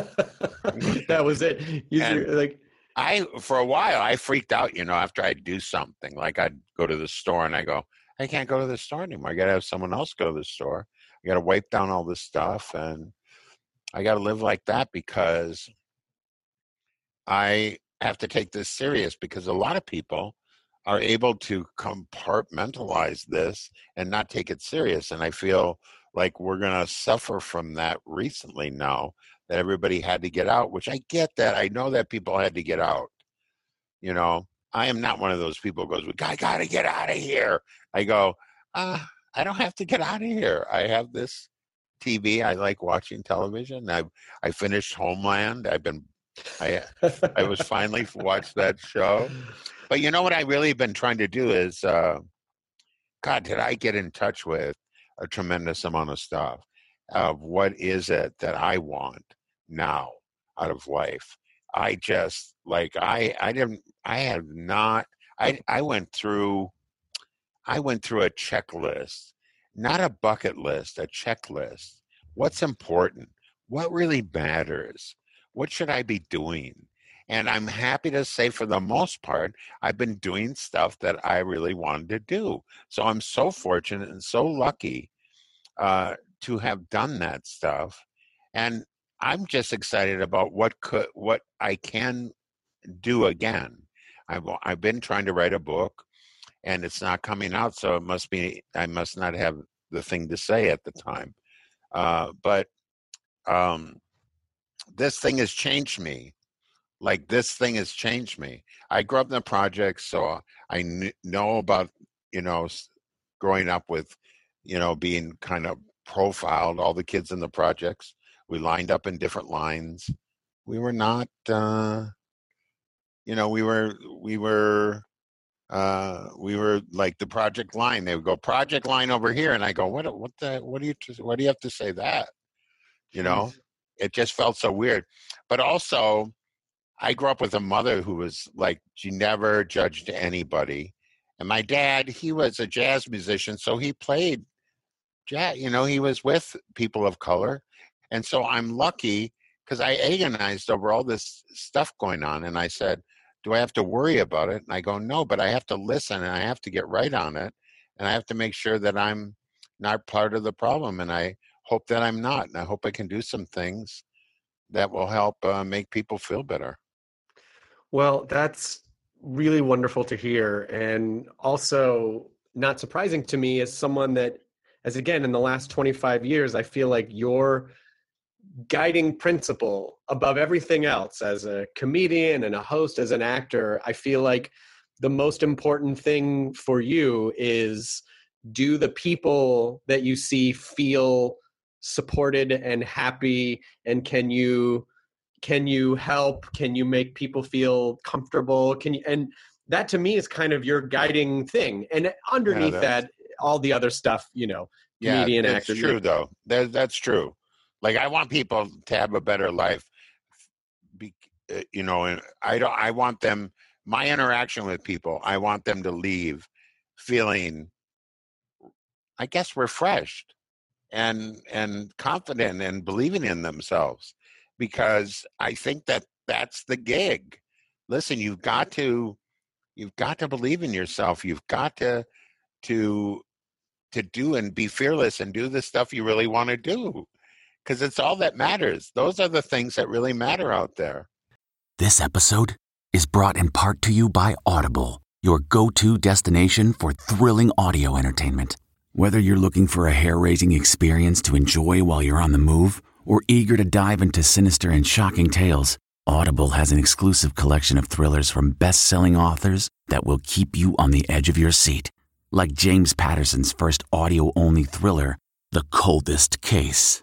that was it. And- like I for a while I freaked out, you know, after I'd do something. Like I'd go to the store and I go, I can't go to the store anymore. I gotta have someone else go to the store. I gotta wipe down all this stuff and I gotta live like that because I have to take this serious because a lot of people are able to compartmentalize this and not take it serious. And I feel like we're gonna suffer from that recently now that everybody had to get out, which I get that. I know that people had to get out. You know, I am not one of those people who goes, I got to get out of here. I go, uh, I don't have to get out of here. I have this TV. I like watching television. I I finished Homeland. I've been I I was finally watched that show. But you know what I really been trying to do is, uh, God, did I get in touch with a tremendous amount of stuff of what is it that I want now out of life? I just like I I didn't I have not I I went through I went through a checklist, not a bucket list, a checklist. What's important? What really matters? What should I be doing? And I'm happy to say, for the most part, I've been doing stuff that I really wanted to do. So I'm so fortunate and so lucky uh, to have done that stuff. And I'm just excited about what could what I can do again. I've I've been trying to write a book, and it's not coming out, so it must be I must not have the thing to say at the time. Uh, but um, this thing has changed me. Like this thing has changed me. I grew up in the projects, so I kn- know about you know growing up with you know being kind of profiled all the kids in the projects we lined up in different lines. We were not uh you know we were we were uh we were like the project line. They would go project line over here. And i go what what the what do you what do you have to say that? You know? It just felt so weird. But also i grew up with a mother who was like she never judged anybody. And my dad he was a jazz musician so he played jazz you know he was with people of color and so I'm lucky because I agonized over all this stuff going on. And I said, Do I have to worry about it? And I go, No, but I have to listen and I have to get right on it. And I have to make sure that I'm not part of the problem. And I hope that I'm not. And I hope I can do some things that will help uh, make people feel better. Well, that's really wonderful to hear. And also, not surprising to me as someone that, as again, in the last 25 years, I feel like your guiding principle above everything else as a comedian and a host as an actor i feel like the most important thing for you is do the people that you see feel supported and happy and can you can you help can you make people feel comfortable can you and that to me is kind of your guiding thing and underneath Yeah, that all the other stuff you know Yeah, comedian that's actor true though. That, that's true. Like I want people to have a better life. Be, uh, you know, and I don't. I want them. My interaction with people. I want them to leave feeling, I guess, refreshed and and confident and believing in themselves, because I think that that's the gig. Listen, you've got to, you've got to believe in yourself. You've got to, to to do and be fearless and do the stuff you really want to do because it's all that matters those are the things that really matter out there This episode is brought in part to you by Audible, your go to destination for thrilling audio entertainment. Whether you're looking for a hair raising experience to enjoy while you're on the move or eager to dive into sinister and shocking tales, Audible has an exclusive collection of thrillers from best selling authors that will keep you on the edge of your seat. Like James Patterson's first audio only thriller, The Coldest Case.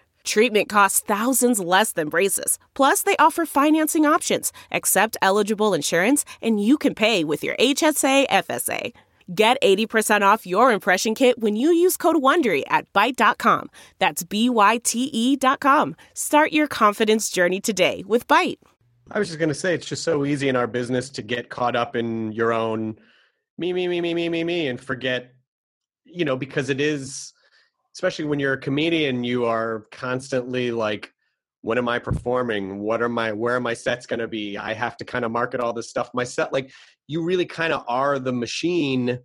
Treatment costs thousands less than braces. Plus, they offer financing options, accept eligible insurance, and you can pay with your HSA FSA. Get 80% off your impression kit when you use code WONDERY at Byte.com. That's B-Y-T-E dot com. Start your confidence journey today with Byte. I was just going to say, it's just so easy in our business to get caught up in your own me, me, me, me, me, me, me, and forget, you know, because it is, especially when you're a comedian, you are constantly like, when am I performing? What are my where are my sets going to be? I have to kind of market all this stuff myself. Like you really kind of are the machine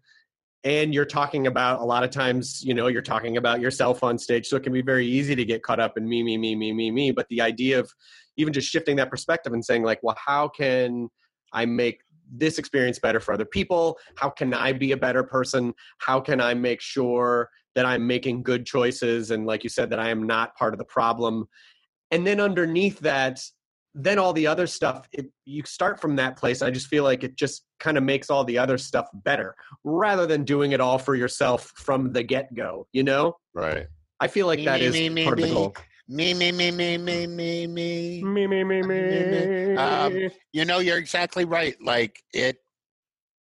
and you're talking about a lot of times you know you're talking about yourself on stage so it can be very easy to get caught up in me me me me me me but the idea of even just shifting that perspective and saying like well how can i make this experience better for other people how can i be a better person how can i make sure that i'm making good choices and like you said that i am not part of the problem and then underneath that then all the other stuff it, you start from that place i just feel like it just kind of makes all the other stuff better rather than doing it all for yourself from the get-go you know Right. i feel like that is. Me, that me, is me, me, part of the me. goal Me, me, me, me, me, me, me. me me me me Um, You know, you're exactly right. Like it,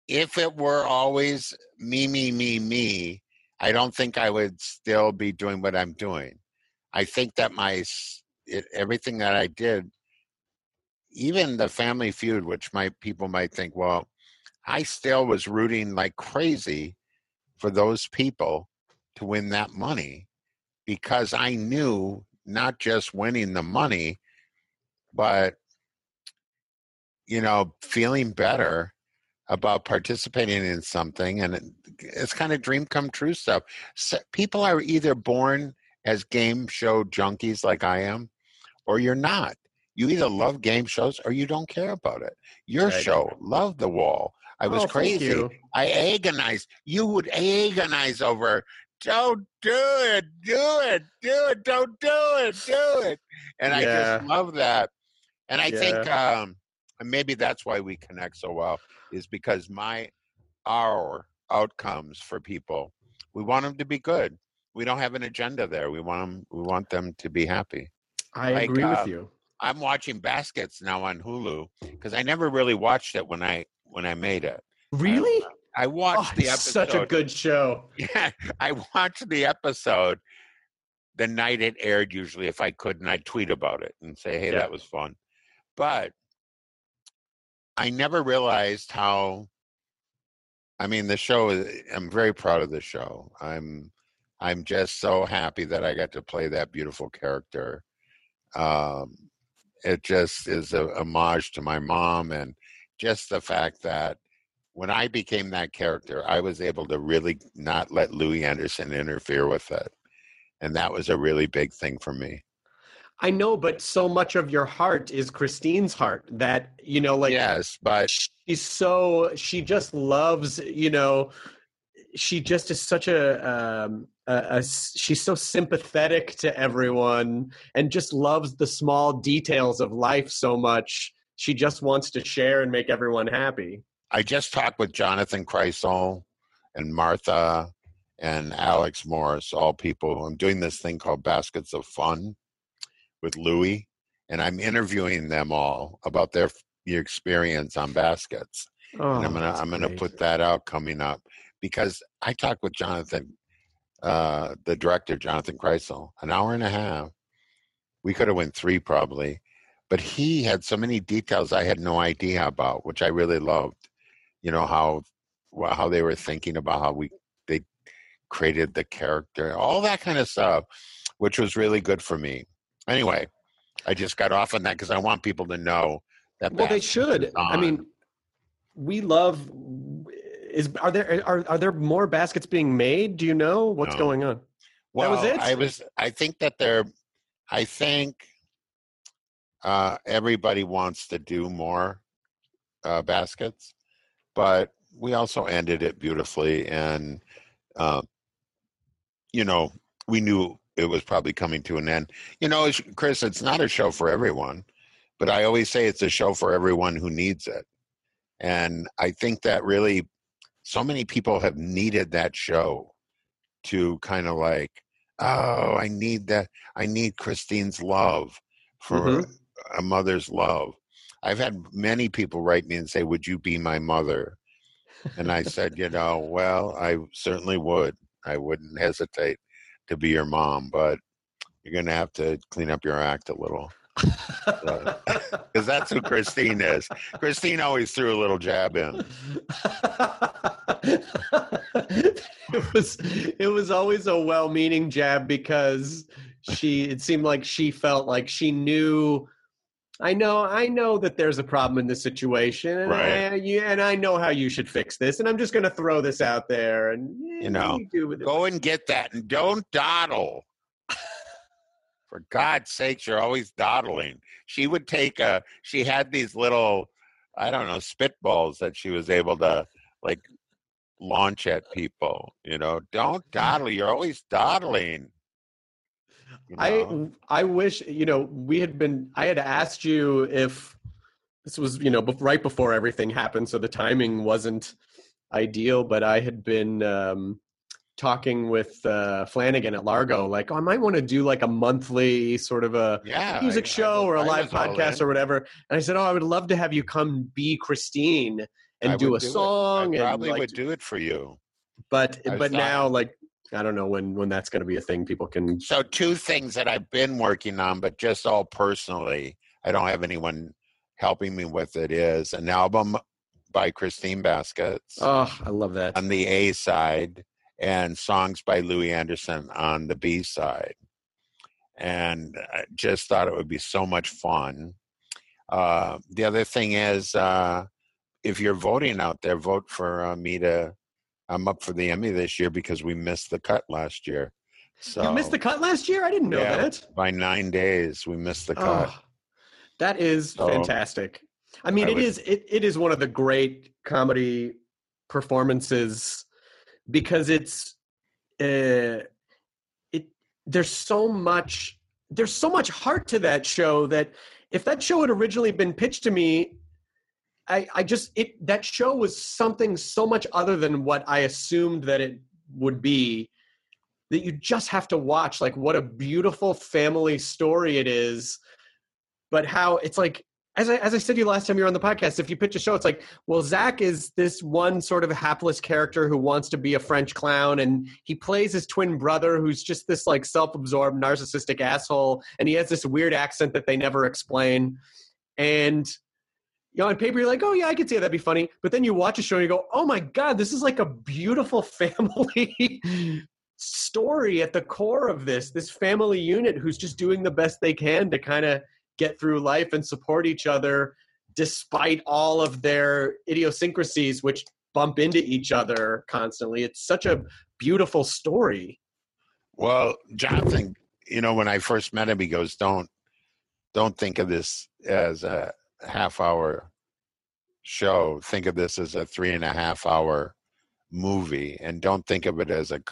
if it were always me, me, me, me, I don't think I would still be doing what I'm doing. I think that my it, everything that I did, even the Family Feud, which my people might think, well, I still was rooting like crazy for those people to win that money because I knew not just winning the money, but you know, feeling better about participating in something, and it's kind of dream come true stuff. So people are either born as game show junkies like I am, or you're not. You either love game shows or you don't care about it. Your Right. show, Love the Wall. I was Oh, crazy. I agonized. You would agonize over, don't do it, do it, do it, don't do it, do it. And I Yeah. just love that. And I think um, maybe that's why we connect so well, is because my our outcomes for people, we want them to be good. We don't have an agenda there. We want them. We want them to be happy. i like, agree uh, with you I'm watching Baskets now on Hulu because I never really watched it when I when I made it. really I watched oh, the episode. such a good show *laughs* Yeah, I watched the episode the night it aired. Usually, if I could, and I'd tweet about it and say, "Hey, Yeah. that was fun." But I never realized how. I mean, the show. I'm very proud of the show. I'm. I'm just so happy that I got to play that beautiful character. Um, it just is a homage to my mom, and just the fact that when I became that character, I was able to really not let Louie Anderson interfere with it. And that was a really big thing for me. I know but so much of your heart is christine's heart that you know like yes, but she's so she just loves you know she just is such a um a, a she's so sympathetic to everyone and just loves the small details of life so much she just wants to share and make everyone happy I just talked with Jonathan Krisel and Martha and Alex Morris, all people. I'm doing this thing called Baskets of Fun with Louie, and I'm interviewing them all about their, experience on baskets. oh, and I'm gonna I'm gonna great. put that out coming up because I talked with Jonathan, uh, the director Jonathan Krisel, an hour and a half. We could have went three probably, but he had so many details I had no idea about, which I really loved. You know how how they were thinking about how we they created the character, all that kind of stuff, which was really good for me. Anyway, I just got off on that because I want people to know that. well they should i mean we love is are there are, are there more baskets being made do you know what's No. going on Well, was it? I was. I think that they're. I think uh, everybody wants to do more uh, baskets, but we also ended it beautifully, and uh, you know, we knew it was probably coming to an end. You know, Chris, it's not a show for everyone, but I always say it's a show for everyone who needs it, and I think that really, so many people have needed that show to kind of like oh i need that i need christine's love for Mhm. a mother's love. I've had many people write me and say would you be my mother? And i said you know well i certainly would. I wouldn't hesitate to be your mom but you're going to have to clean up your act a little. Because *laughs* that's who christine is. Christine always threw a little jab in. *laughs* It was it was always a well-meaning jab because she it seemed like she felt like she knew I know I know that there's a problem in this situation and Right. I, you, and I know how you should fix this and I'm just going to throw this out there and eh, You know, you do with it? Go and get that and don't dawdle. *laughs* For God's sakes, you're always dawdling. She would take a, she had these little, I don't know, spitballs that she was able to like launch at people. You know, don't dawdle. You're always dawdling. You know? I I wish you know we had been. I had asked you if this was you know right before everything happened, so the timing wasn't ideal. But I had been um, talking with uh, Flanagan at Largo, like oh, I might want to do like a monthly sort of a yeah, music I- I show was- or a I live podcast or whatever. And I said, oh, I would love to have you come be Christine and I do a it. song. I and probably like, would do it for you. but I but thought- now like I don't know when when that's going to be a thing. People can So two things that I've been working on, but just all personally. I don't have anyone helping me with it. Is an album by Christine Baskets oh, I love that. on the A side, and songs by Louie Anderson on the B side. And I just thought it would be so much fun. Uh, the other thing is, uh, if you're voting out there, vote for uh, me to. I'm up for the Emmy this year because we missed the cut last year. So you missed the cut last year. I didn't know Yeah. that. by nine days. We missed the cut. Oh, that is So, fantastic. I mean, I it would- is it, it is one of the great comedy performances because it's uh, it there's so much there's so much heart to that show that if that show had originally been pitched to me I, I just it that show was something so much other than what I assumed that it would be that you just have to watch like what a beautiful family story it is but how it's like as I, as I said to you last time you were on the podcast, if you pitch a show, it's like, well, Zach is this one sort of hapless character who wants to be a French clown, and he plays his twin brother who's just this like self-absorbed narcissistic asshole, and he has this weird accent that they never explain. And you know, on paper, you're like, oh yeah, I could see how that'd be funny. But then you watch a show and you go, oh my god, this is like a beautiful *laughs* family story at the core of this. This family unit who's just doing the best they can to kind of get through life and support each other despite all of their idiosyncrasies, which bump into each other constantly. It's such a beautiful story. Well, Jonathan, you know, when I first met him, he goes, "Don't, don't think of this as a half hour show. Think of this as a three and a half hour movie, and don't think of it as a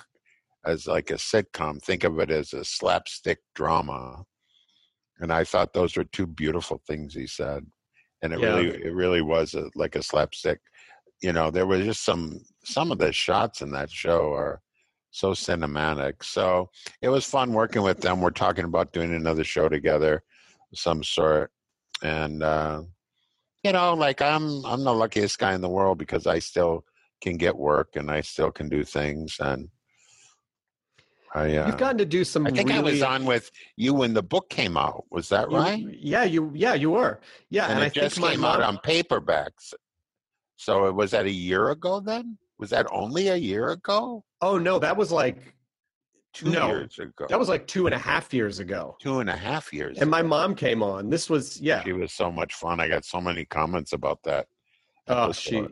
as like a sitcom. Think of it as a slapstick drama." And I thought those were two beautiful things he said, and it Yeah. really, it really was a, like a slapstick. You know, there was just some some of the shots in that show are so cinematic. So it was fun working with them. We're talking about doing another show together, of some sort, and uh, you know, like I'm I'm the luckiest guy in the world because I still can get work and I still can do things, and I uh, You've gotten to do some. I think I was on with you when the book came out. Was that you- right? Yeah, you. Yeah, you were. Yeah, and, and, I it just think my came mom, out on paperbacks. So it was that a year ago then? Was that only a year ago? Oh no, that was like Two No, years ago. that was like two and a half years ago. two and a half years. And my mom came on. This was yeah. She was so much fun. I got so many comments about that. Oh, she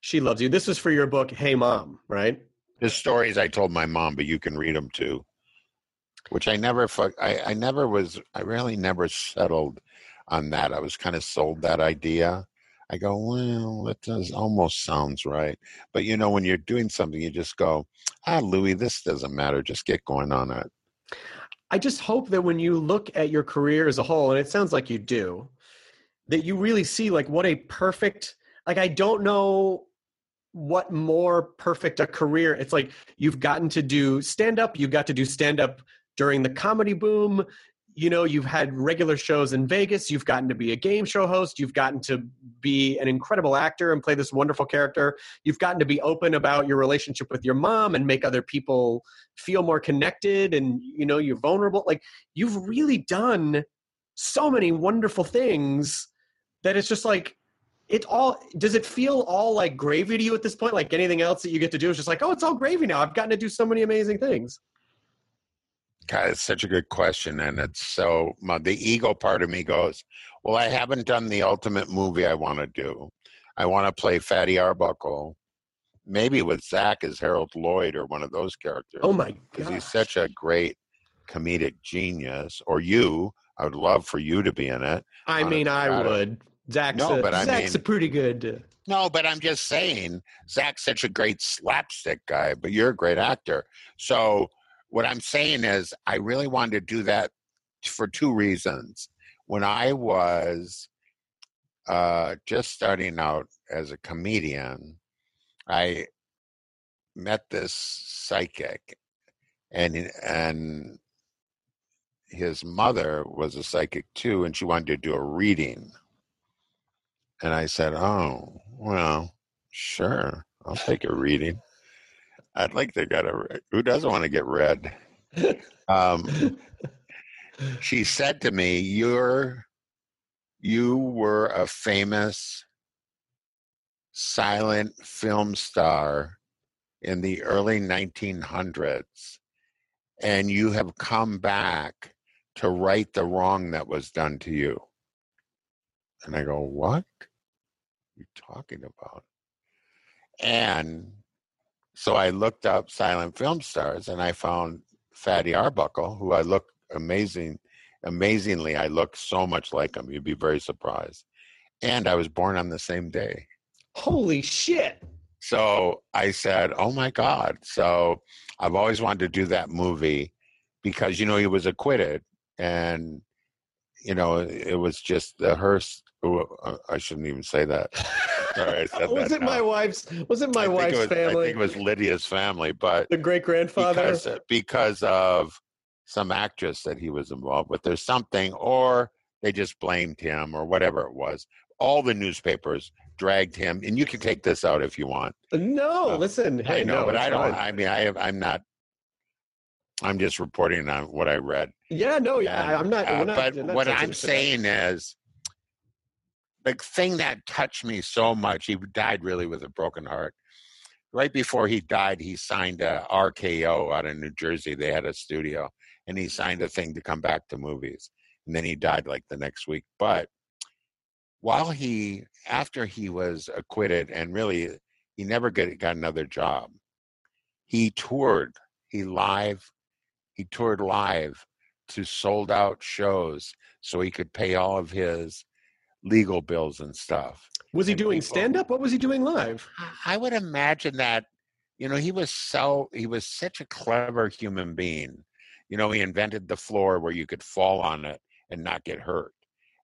she loves you. This was for your book, Hey Mom, right? The stories I told my mom, but you can read them too. Which I never, fu- I, I never was, I really never settled on that. I was kind of sold that idea. I go, well, that does almost sounds right. But you know, when you're doing something, you just go, ah, Louie, this doesn't matter. Just get going on it. I just hope that when you look at your career as a whole, and it sounds like you do, that you really see like what a perfect like I don't know what more perfect a career. It's like you've gotten to do stand up, you got to do stand up during the comedy boom. You know, you've had regular shows in Vegas, you've gotten to be a game show host, you've gotten to be an incredible actor and play this wonderful character. You've gotten to be open about your relationship with your mom and make other people feel more connected and you know, you're vulnerable. Like you've really done so many wonderful things that it's just like it all does it feel all like gravy to you at this point? Like anything else that you get to do is just like, oh, it's all gravy now. I've gotten to do so many amazing things. God, it's such a good question, and it's so my, the ego part of me goes, well, I haven't done the ultimate movie I want to do. I want to play Fatty Arbuckle, maybe with Zach as Harold Lloyd or one of those characters. Oh my because god. he's such a great comedic genius. Or you, I would love for you to be in it. I mean, I would. Zach's, No, a, but I Zach's mean- a pretty good. uh, No, but I'm just saying, Zach's such a great slapstick guy, but you're a great actor. So what I'm saying is, I really wanted to do that for two reasons. When I was uh, just starting out as a comedian, I met this psychic, and and his mother was a psychic too, and she wanted to do a reading. And I said, "Oh, well, sure, I'll take a reading. I'd like to get a. Who doesn't want to get red? Um, she said to me, "You're, you were a famous silent film star in the early 1900s, and you have come back to right the wrong that was done to you." And I go, "What?" you talking about? And so I looked up silent film stars and I found Fatty Arbuckle, who I look amazing, amazingly, I look so much like him. You'd be very surprised. And I was born on the same day. Holy shit! So I said, Oh my God. So I've always wanted to do that movie because, you know, he was acquitted and, you know, it was just the Hearst. Oh, uh, I shouldn't even say that. Sorry, I said *laughs* was that it my wife's? Was it my wife's it was, I think it was Lydia's family, but the great grandfather. because because of some actress that he was involved with. There's something, or they just blamed him, or whatever it was. All the newspapers dragged him, and you can take this out if you want. no, Uh, listen. Hey, I know, no, but I don't. fine. I mean, I have, I'm not. I'm just reporting on what I read. yeah, no, yeah, And, I'm not. uh, not but not what I'm saying is, the thing that touched me so much. He died really with a broken heart. Right before he died, he signed a RKO out in New Jersey. They had a studio, and he signed a thing to come back to movies. And then he died like the next week. But while he, after he was acquitted, and really, he never got, got another job. He toured. He live. He toured live to sold out shows so he could pay all of his legal bills and stuff. Was he and doing stand up? What was he doing live? I would imagine that, you know, he was so he was such a clever human being. You know, he invented the floor where you could fall on it and not get hurt.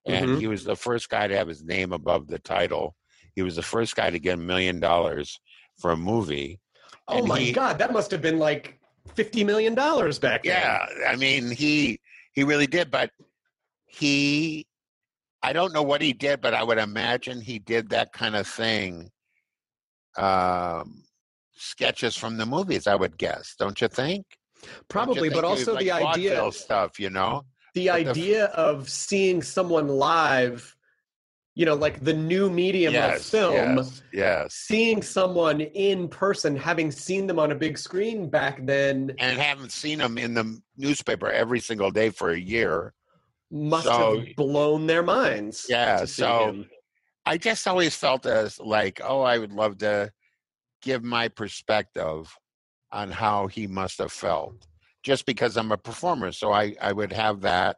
And Mhm. he was the first guy to have his name above the title. He was the first guy to get a million dollars for a movie. Oh And my he- god, that must have been like fifty million dollars back then. Yeah, I mean he he really did, but he I don't know what he did, but I would imagine he did that kind of thing. Um sketches from the movies, I would guess, don't you think? Don't you probably, think but also like the idea stuff, you know? the but the- idea of seeing someone live, you know, like the new medium of film. yes, yes. Seeing someone in person, having seen them on a big screen back then, And haven't seen them in the newspaper every single day for a year. Must So- have blown their minds. Yeah, so- him. I just always felt as like, oh, I would love to give my perspective on how he must have felt, just because I'm a performer. So I, I would have that,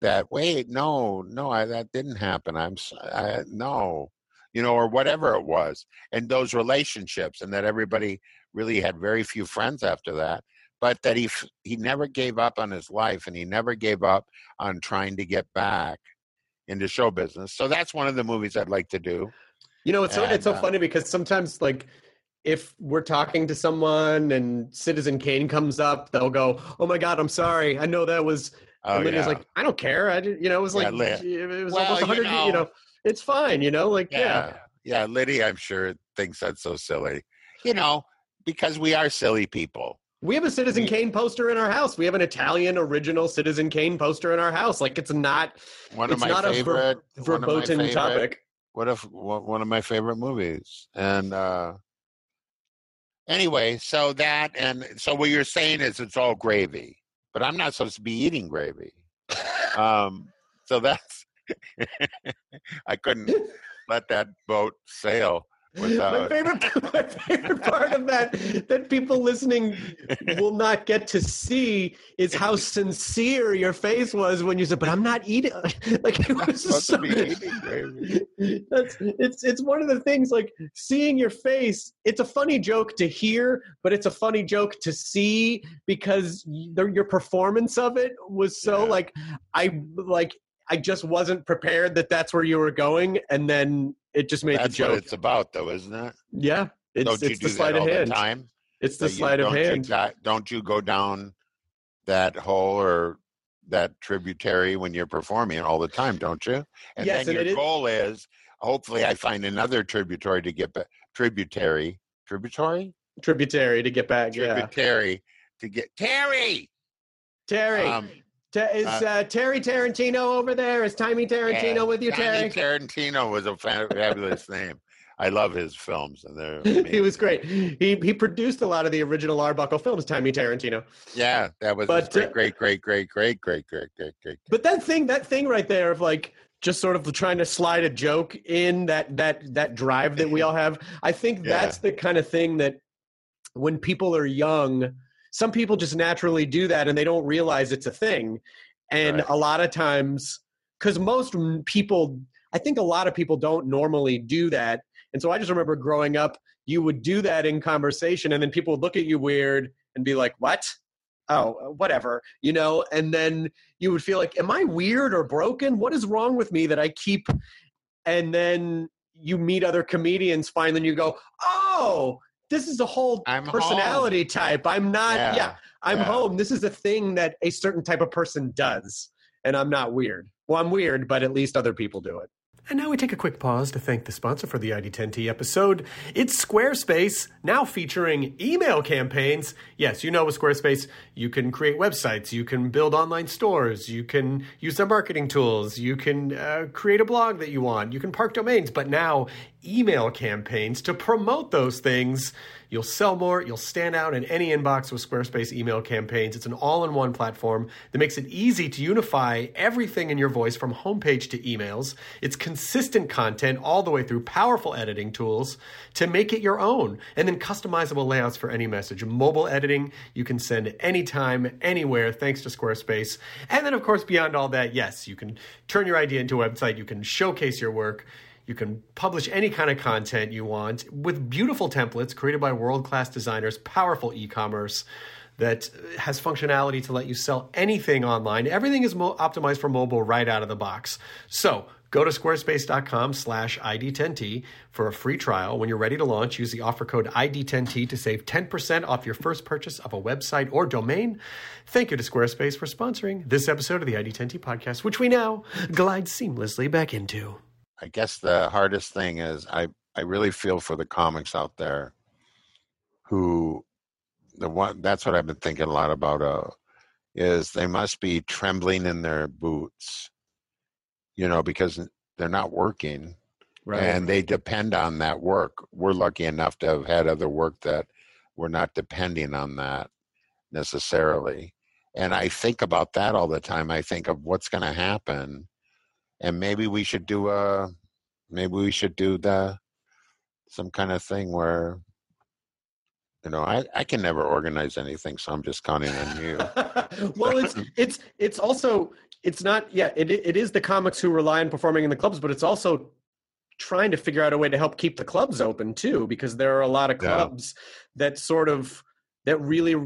that wait, no, no, I, that didn't happen. I'm, I, no, you know, or whatever it was, and those relationships, and that everybody really had very few friends after that. But that he he never gave up on his life, and he never gave up on trying to get back into show business. So that's one of the movies I'd like to do. You know, it's so, it's so uh, funny because sometimes, like, if we're talking to someone and Citizen Kane comes up, they'll go, "Oh my God, I'm sorry. I know that was." Oh, and Lydia's yeah. like, "I don't care. I did, you know, it was like Ly- it was Well, almost 100. You know, know- it's fine. You know, like yeah, yeah, yeah. Liddy, I'm sure thinks that's so silly. You know, because we are silly people. We have a Citizen Kane poster in our house. We have an Italian original Citizen Kane poster in our house. Like it's not One of my not favorite, a ver- one of my verboten favorite- topic. what if one one of my favorite movies? And uh anyway, so that and so what you're saying is it's all gravy, but I'm not supposed to be eating gravy. Um, so that's *laughs* I couldn't *laughs* let that boat sail my uh, favorite, *laughs* my favorite part of that that people listening will not get to see is how sincere your face was when you said, "But I'm not eating." *laughs* Like it was supposed so. to be *laughs* eating. That's it's it's one of the things like seeing your face. It's a funny joke to hear, but it's a funny joke to see because the, your performance of it was so Yeah. like I like I just wasn't prepared that that's where you were going, and then it just made That's the what joke. it's about, though, isn't it? Yeah, it's don't you it's do the sleight that of hand. the time? It's the you- sleight of don't you hand. di- don't you go down that hole or that tributary when you're performing all the time, don't you? And Yes, then and your goal is hopefully I find another tributary to get back. Tributary, tributary, Tributary to get back. Yeah, tributary to get Terry. Terry. Um, is uh, uh, Terry Tarantino over there? Is Timey Tarantino yeah, with you, Terry? Tarantino was a fabulous name. I love his films, and they're *laughs* he was great. He he produced a lot of the original Arbuckle films. Timey Tarantino. Yeah, that was But, uh, great, great, great, great, great, great, great, great, great. But that thing, that thing right there of like just sort of trying to slide a joke in that that that drive that we all have. I think Yeah. that's the kind of thing that when people are young, some people just naturally do that and they don't realize it's a thing. And Right. a lot of times, because most people, I think a lot of people don't normally do that. And so I just remember growing up, you would do that in conversation, and then people would look at you weird and be like, "What? Oh, uh, whatever," you know. And then you would feel like, "Am I weird or broken? What is wrong with me that I keep?" And then you meet other comedians finally, and you go, "Oh, this is a whole I'm personality type. I'm not. Yeah, yeah I'm yeah. home. This is a thing that a certain type of person does, and I'm not weird. Well, I'm weird, but at least other people do it. And now we take a quick pause to thank the sponsor for the ID10T episode. It's Squarespace, now featuring email campaigns. Yes, you know with Squarespace, you can create websites, you can build online stores, you can use their marketing tools, you can uh, create a blog that you want, you can park domains, but now email campaigns to promote those things. You'll sell more, you'll stand out in any inbox with Squarespace email campaigns. It's an all in one platform that makes it easy to unify everything in your voice from homepage to emails. It's consistent content all the way through powerful editing tools to make it your own, and then customizable layouts for any message. Mobile editing you can send anytime, anywhere, thanks to Squarespace. And then, of course, beyond all that, yes, you can turn your idea into a website, you can showcase your work. You can publish any kind of content you want with beautiful templates created by world class designers, powerful e commerce that has functionality to let you sell anything online. Everything is mo- optimized for mobile right out of the box. So go to squarespace.com slash ID10T for a free trial. When you're ready to launch, use the offer code ID10T to save 10% off your first purchase of a website or domain. Thank you to Squarespace for sponsoring this episode of the ID10T podcast, which we now glide seamlessly back into. I guess the hardest thing is I I really feel for the comics out there who the one that's what I've been thinking a lot about uh is they must be trembling in their boots you know because they're not working and they depend on that work. We're lucky enough to have had other work that we're not depending on that necessarily. And I think about that all the time. I think of what's going to happen and maybe we should do a maybe we should do the some kind of thing where you know i i can never organize anything so i'm just counting on you *laughs* well, it's it's it's also it's not yeah it it is the comics who rely on performing in the clubs, but it's also trying to figure out a way to help keep the clubs open too, because there are a lot of Yeah. clubs that sort of that really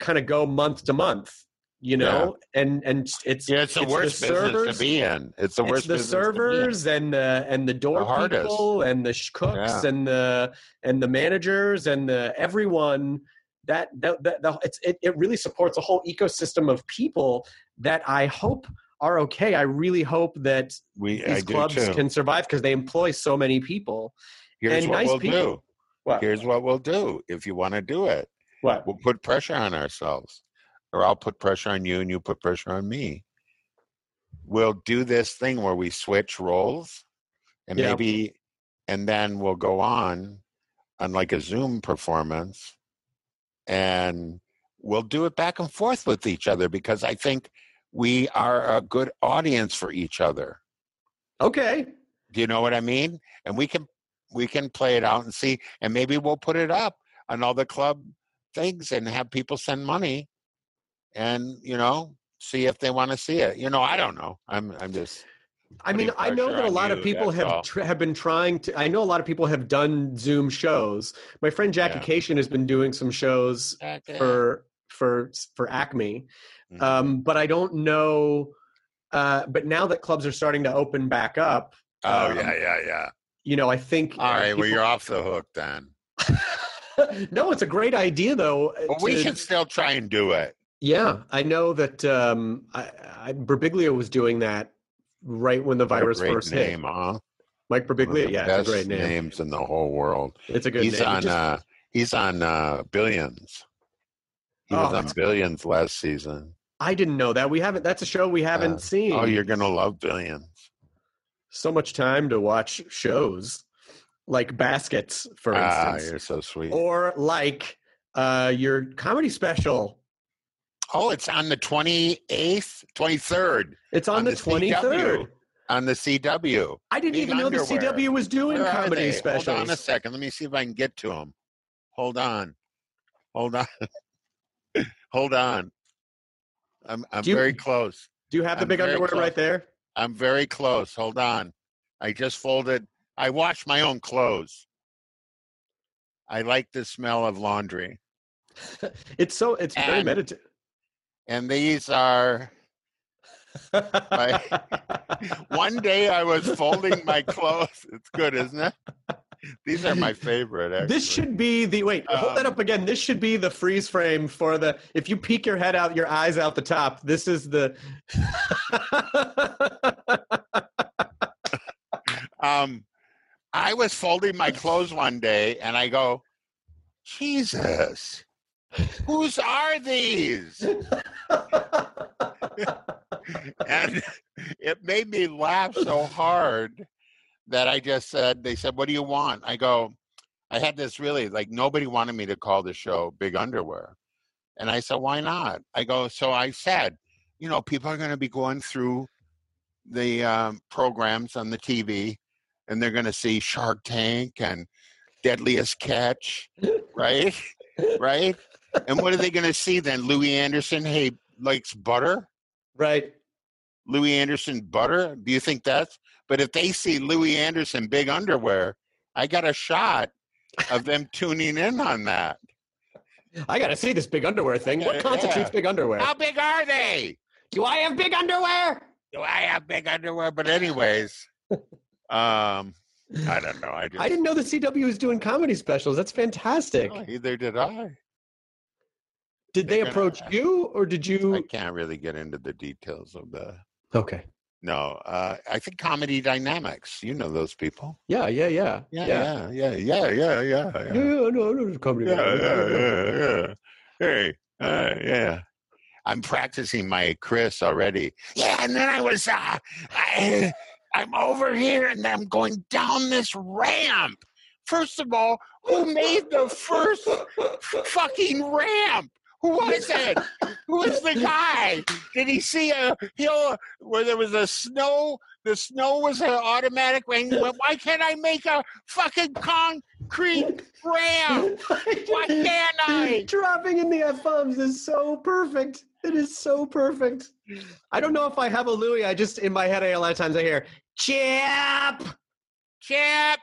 kind of go month to month, you know, and and it's yeah it's the worst business servers- to be in it's the it's worst the business to be in. servers and the and the door The people and the cooks Yeah. and the and the managers and the everyone that that, that the, it's, it, it really supports a whole ecosystem of people that I hope are okay. I really hope that we i these do clubs can survive because they employ so many people. here's and what nice we'll people. do What? here's what we'll do if you want to do it what? we'll put pressure on ourselves or i'll put pressure on you and you put pressure on me we'll do this thing where we switch roles and Yeah. maybe, and then we'll go on on like a Zoom performance, and we'll do it back and forth with each other because I think we are a good audience for each other. Okay. Do you know what I mean? And we can we can play it out and see, and maybe we'll put it up on all the club things and have people send money, and you know, see if they want to see it. You know, I don't know. I'm I'm just I mean, I know that a lot of people have tr- have been trying to. I know a lot of people have done Zoom shows. My friend Jackie Yeah. Kashian has been doing some shows Okay. for for for Acme, Mhm. um, but I don't know. Uh, but now that clubs are starting to open back up, oh um, yeah, yeah, yeah. you know, I think. All uh, right, well you're off the hook then. *laughs* no, it's a great idea though. But we to- should still try and do it. Yeah, I know that um, I, I, Birbiglia was doing that right when the virus great first name, hit. huh? Mike the yeah, best it's a great name. names in the whole world. It's a good he's name. On. just- uh, he's on uh, Billions. He Oh, was on that's- Billions last season. I didn't know that. We haven't. That's a show we haven't Uh, seen. Oh, you're gonna love Billions. so much time to watch shows like Baskets, for instance. Ah, instance, you're so sweet. or like uh, your comedy special. Oh, it's on the 28th, 23rd It's on, On the the twenty third. CW. on the CW. I didn't Big even know the. CW was doing Where comedy specials. Hold on a second. Let me see if I can get to them. Hold on. Hold on. *laughs* Hold on. I'm I'm you- very close. Do you have the I'm big underwear close. right there? I'm very close. Hold on. I just folded. I wash my own clothes. I like the smell of laundry. *laughs* It's so it's very meditative. And these are *laughs* one day I was folding my clothes. It's good, isn't it? These are my favorite. Actually. This should be the wait. hold that Um, up again. This should be the freeze frame for the. If you peek your head out, your eyes out the top. This is the. *laughs* um, I was folding my clothes one day and I go, Jesus, whose are these? and it made me laugh so hard that I just said, they said, What do you want? I go, I had this really like nobody wanted me to call the show Big Underwear. And I said, Why not? I go, So I said, you know, people are going to be going through the um, programs on the TV and they're going to see Shark Tank and Deadliest Catch, right? *laughs* right? And what are they going to see then? Louie Anderson, hey, likes butter? right. Louie Anderson butter? Do you think that's? But if they see Louie Anderson big underwear, I got a shot of them tuning in on that. I got to see this big underwear thing. What constitutes yeah. big underwear? How big are they? Do I have big underwear? Do I have big underwear? But anyways, um, I don't know. I just I didn't know the CW was doing comedy specials. That's fantastic. Oh, either did I. Did they they're gonna- approach you or did you? I can't really get into the details of the. Okay. No, uh, I think comedy dynamics. You know those people. Yeah, yeah, yeah, Yeah, yeah, yeah, yeah, yeah, yeah. Yeah, yeah. yeah, no, no, comedy. yeah, yeah, yeah, yeah. Hey, uh, yeah. I'm practicing my Chris already. Yeah, and then I was, uh, I, I'm over here and I'm going down this ramp. First of all, who made the first fucking ramp? Who was it? Who was the guy? Did he see a hill where there was a snow? The snow was an automatic rain. Why can't I make a fucking concrete ramp? Why can't I? Dropping in the F bombs is so perfect. It is so perfect. I don't know if I have a Louie. I just in my head, I, a lot of times I hear Chip. Chip!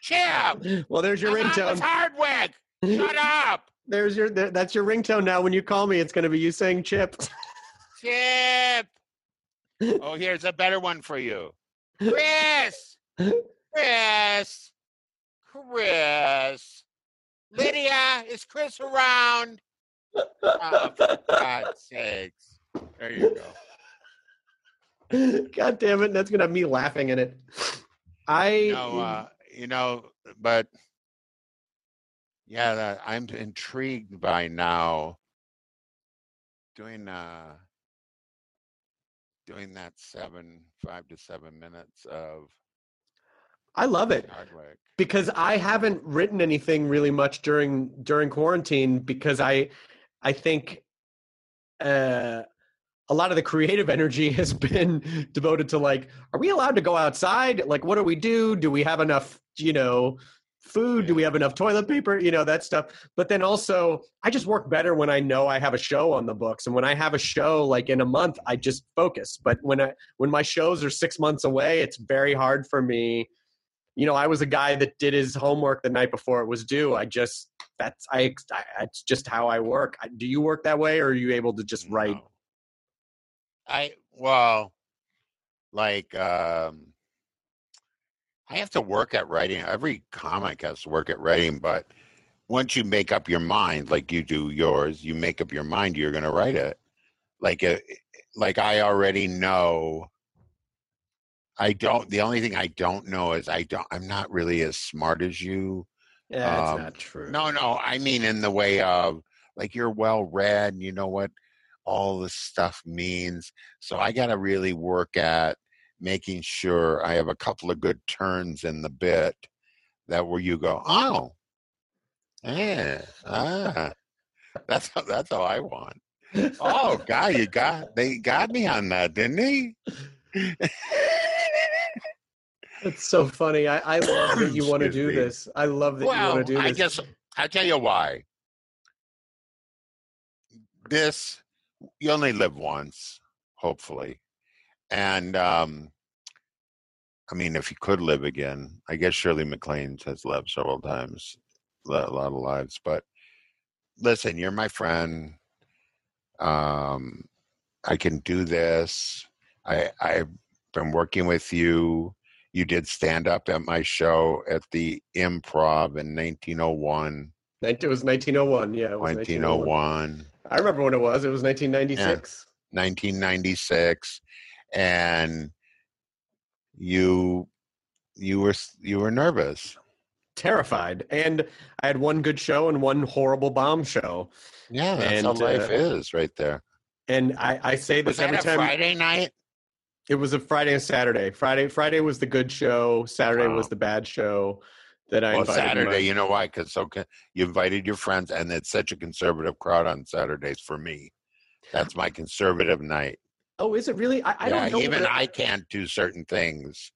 Chip! Well, there's your I'm on ringtone. with Hardwick! Shut up! There's your there, that's your ringtone now. When you call me, it's going to be you saying Chip. Chip! Oh, here's a better one for you. Chris! Chris! Chris! Lydia, is Chris around? Oh, for God's sakes. There you go. God damn it! That's going to have me laughing in it. I No, uh, you know, but yeah, that, I'm intrigued by now doing uh doing that seven five to seven minutes of I love it Hardwick. because I haven't written anything really much during during quarantine because I I think uh a lot of the creative *laughs* energy has been devoted to like are we allowed to go outside like what do we do do we have enough you know food do we have enough toilet paper you know that stuff. But then also i just work better when i know i have a show on the books. And when i have a show like in a month i just focus. But when i when my shows are 6 months away it's very hard for me. You know i was a guy that did his homework the night before it was due. I just that's i, I it's just how i work. I- do you work that way or are you able to just write? No. I well, like um, I have to work at writing. Every comic has to work at writing, but once you make up your mind, like you do yours, you make up your mind you're going to write it. Like a, like I already know. I don't. The only thing I don't know is I don't. I'm not really as smart as you. yeah that's Um, not true No, no. I mean, in the way of like you're well read and you know what all this stuff means. So I got to really work at making sure I have a couple of good turns in the bit that where you go, oh, yeah, ah, that's how, that's how I want. Oh, God, you got they got me on that, didn't *laughs* they? It's so funny. I, I love that you want to do me. this. I love that you well, want to do this. I guess I'll tell you why. This you only live once, hopefully, and um, I mean, if you could live again, I guess Shirley MacLaine has lived several times, a lot of lives. But listen, you're my friend. Um, I can do this. I I've been working with you. You did stand up at my show at the Improv in 1901. It was 1901. Yeah, it was 1901. 1901, I remember when it was. It was 1996. 1996, and you you were you were nervous. Terrified. And I had one good show and one horrible bomb show. Yeah, that's And, how life uh, is right there. And I, I say this every that a time. Friday night? It was a Friday and Saturday. Friday Friday was the good show. Saturday was the bad show that I Well, invited. my- Saturday, you know why? Because so con- you invited your friends, and it's such a conservative crowd on Saturdays for me. That's my conservative night. Oh, is it really? I, I yeah, don't know. even I can't do certain things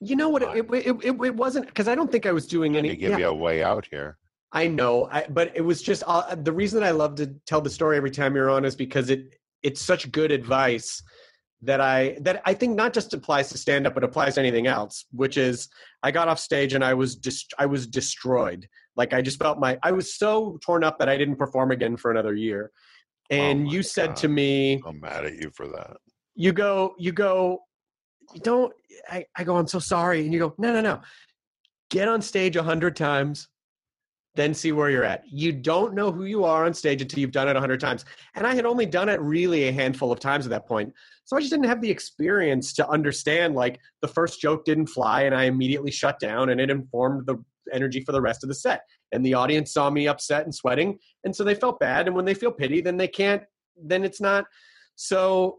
You know what? It, it, it, it, wasn't because I don't think I was doing any. to give yeah. you a way out here. I know, I, but it was just uh, the reason that I love to tell the story every time you're on is because it it's such good advice that I that I think not just applies to stand up but applies to anything else. Which is, I got off stage and I was dist- I was destroyed. Like I just felt my I was so torn up that I didn't perform again for another year. Oh and Oh you said God. to me, I'm mad at you for that. you go you go you don't I, I go i'm so sorry. And you go no no no. Get on stage a hundred times then see where you're at. You don't know who you are on stage until you've done it a hundred times. And i had only done it really a handful of times at that point. So i just didn't have the experience to understand like the first joke didn't fly and i immediately shut down and it informed the energy for the rest of the set and the audience saw me upset and sweating and so they felt bad and when they feel pity then they can't then it's not so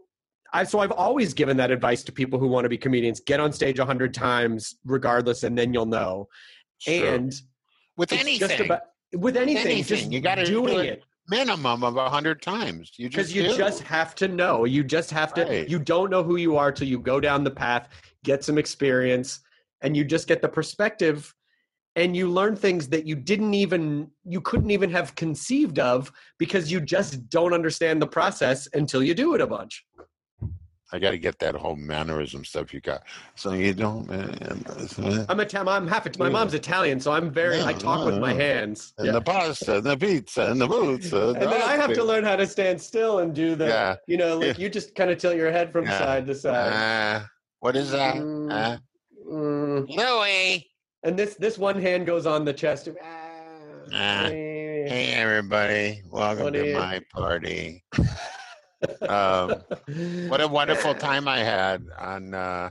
I so I've always given that advice to people who want to be comedians: get on stage a hundred times, regardless, and then you'll know. Sure. And with anything, just about with anything, anything. just You gotta do doing it it minimum of a hundred times. You because just you do. just have to know. You just have to. Right. You don't know who you are till you go down the path, get some experience, and you just get the perspective. And you learn things that you didn't even you couldn't even have conceived of because you just don't understand the process until you do it a bunch. I got to get that whole mannerism stuff you got. So you don't, man. I'm Italian. I'm half. It- My mom's Italian, so I'm very. I Yeah, talk with my hands. And Yeah. the pasta, and the pizza, and the boots. And, and then I have to learn how to stand still and do the. Yeah. You know, like Yeah. you just kind of tilt your head from Yeah. side to side. Uh, what is that? Mm. Uh, Mm. Louie. And this this one hand goes on the chest. Ah, Ah. Hey, everybody. Welcome to my party. *laughs* um, what a wonderful *laughs* time I had on uh,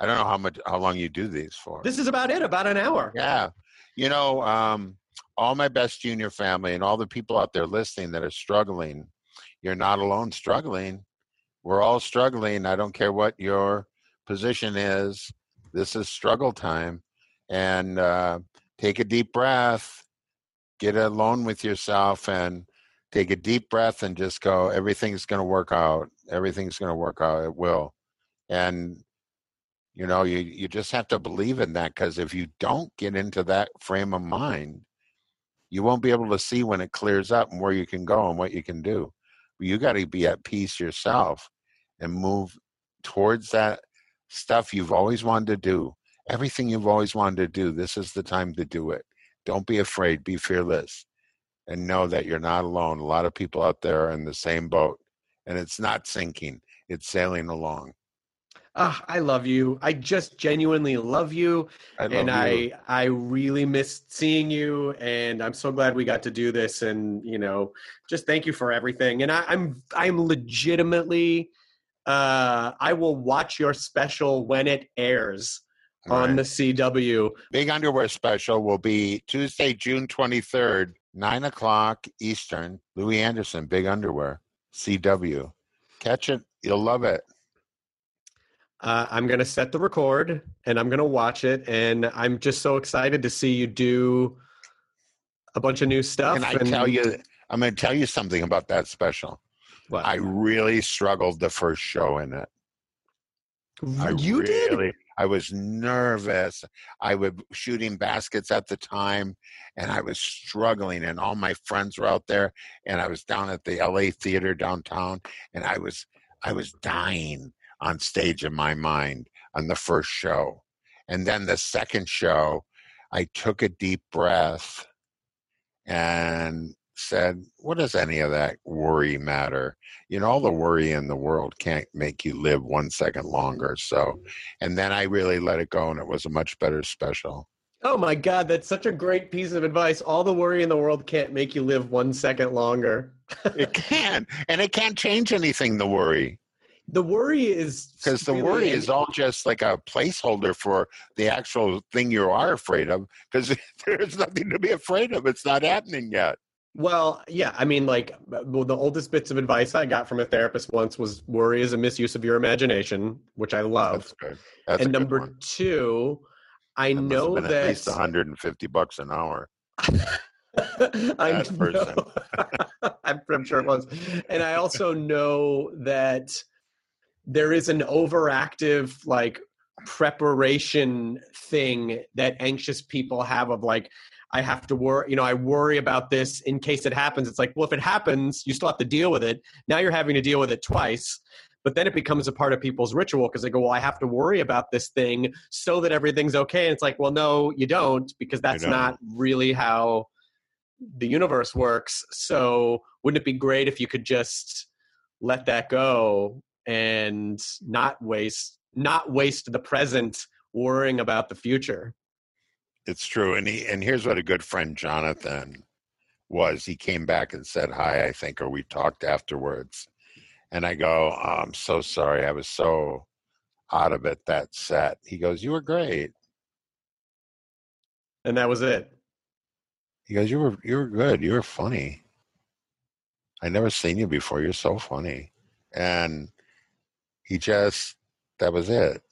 I don't know how much how long you do these for. This is about it, about an hour. Yeah. You know, um, all my best junior family and all the people out there listening that are struggling, you're not alone struggling. We're all struggling. I don't care what your position is. This is struggle time. And uh, take a deep breath, get alone with yourself, and take a deep breath and just go, everything's going to work out. Everything's going to work out. It will. And you know, you, you just have to believe in that because if you don't get into that frame of mind, you won't be able to see when it clears up and where you can go and what you can do. You got to be at peace yourself and move towards that stuff you've always wanted to do. Everything you've always wanted to do, this is the time to do it. Don't be afraid, be fearless, and know that you're not alone. A lot of people out there are in the same boat, and it's not sinking, it's sailing along. Ah, I love you. I just genuinely love you, I love and you. I I really missed seeing you, and I'm so glad we got to do this. And you know, just thank you for everything. And I, I'm I'm legitimately, uh, I will watch your special when it airs on the CW. Big Underwear Special will be Tuesday, June 23rd, 9 o'clock Eastern. Louie Anderson, Big Underwear, CW. Catch it. You'll love it. Uh, I'm gonna set the record, and I'm gonna watch it, and I'm just so excited to see you do a bunch of new stuff. Can I and- tell you, I'm going to tell you something about that special. What? I really struggled the first show in it. I you did? I was nervous. I was shooting baskets at the time, and I was struggling. And all my friends were out there, and I was down at the LA theater downtown, and I was, I was dying on stage in my mind on the first show, and then the second show, I took a deep breath, and said, What does any of that worry matter? You know, all the worry in the world can't make you live one second longer. So, and then I really let it go, and it was a much better special. Oh my God, that's such a great piece of advice. All the worry in the world can't make you live one second longer. It can, and it can't change anything, the worry. The worry is Because the really- worry is all just like a placeholder for the actual thing you are afraid of, because *laughs* there's nothing to be afraid of. It's not happening yet. Well, yeah, I mean, like uh, well, the oldest bits of advice I got from a therapist once was worry is a misuse of your imagination, which I love. That's good. That's and number one. two, I That know that at least 150 bucks an hour. *laughs* I Bad person. know, *laughs* I'm, I'm sure it was, and I also know that there is an overactive like preparation thing that anxious people have of like I have to worry, you know, I worry about this in case it happens. It's like, well, if it happens, you still have to deal with it. Now you're having to deal with it twice. But then it becomes a part of people's ritual because they go, well, I have to worry about this thing so that everything's okay. And it's like, well, no, you don't, because that's not really how the universe works. So wouldn't it be great if you could just let that go and not waste not waste the present worrying about the future? It's true, and he and here's what a good friend Jonathan was. He came back and said hi, I think, or we talked afterwards, and I go, oh, "I'm so sorry, I was so out of it that set." He goes, "You were great." And that was it. He goes, "You were you were good. You were funny. I never seen you before. You're so funny." And he just that was it.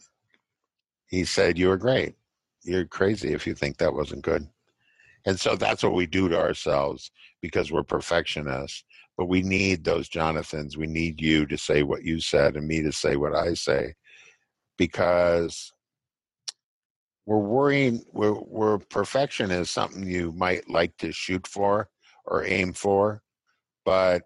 He said, You were great. You're crazy if you think that wasn't good. And so that's what we do to ourselves because we're perfectionists. But we need those Jonathans. We need you to say what you said and me to say what I say because we're worrying, we're, we're perfection is something you might like to shoot for or aim for, but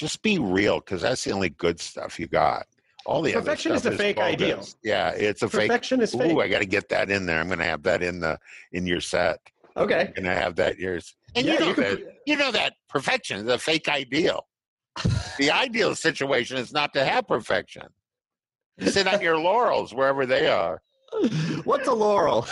just be real because that's the only good stuff you got. All the Perfection other is stuff a fake bogus. ideal. Yeah, it's a Perfection fake. is fake. Ooh, I got to get that in there. I'm going to have that in the in your set. Okay. I'm going to have that yours. And Yeah, you know you could that *laughs* you know that perfection is a fake ideal. the ideal situation is not to have perfection. Sit on your laurels wherever they are. What's a laurel?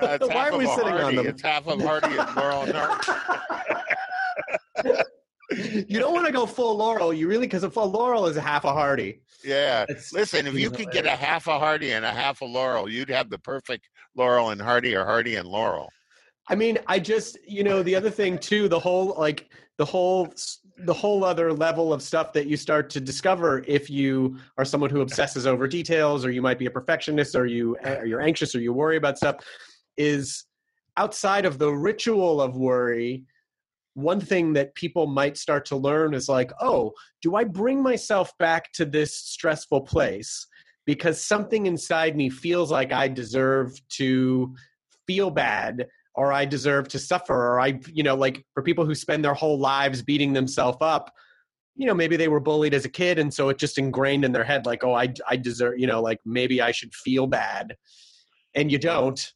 Uh, *laughs* Why are we of a sitting on Hardy. them? It's half of Hardy and Laurel and Hardy. *laughs* you don't want to go full laurel. You really because a full laurel is a half a hardy. Yeah. It's- Listen, if you it's could get a half a Hardy and a half a Laurel, you'd have the perfect Laurel and Hardy or Hardy and Laurel. I mean, I just you know the other thing too. The whole like the whole the whole other level of stuff that you start to discover if you are someone who obsesses over details, or you might be a perfectionist, or you eh, or you're anxious, or you worry about stuff, is outside of the ritual of worry. One thing that people might start to learn is like, oh, do I bring myself back to this stressful place? Because something inside me feels like I deserve to feel bad or I deserve to suffer, or I, you know, like for people who spend their whole lives beating themselves up, you know, maybe they were bullied as a kid, and so it just ingrained in their head, like, oh, I, I deserve, you know, like maybe I should feel bad, and you don't,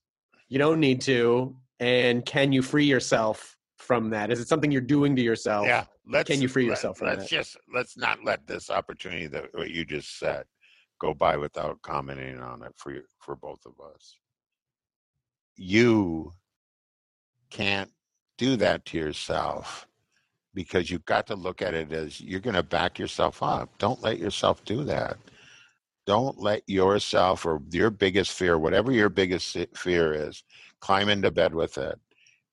you don't need to, and can you free yourself from that? Is it something you're doing to yourself? Yeah. Let's, Can you free let- yourself from Let's that? just let's not let this opportunity that what you just said go by without commenting on it for you, for both of us. You can't do that to yourself because you've got to look at it as you're going to back yourself up. Don't let yourself do that. Don't let yourself or your biggest fear, whatever your biggest fear is, climb into bed with it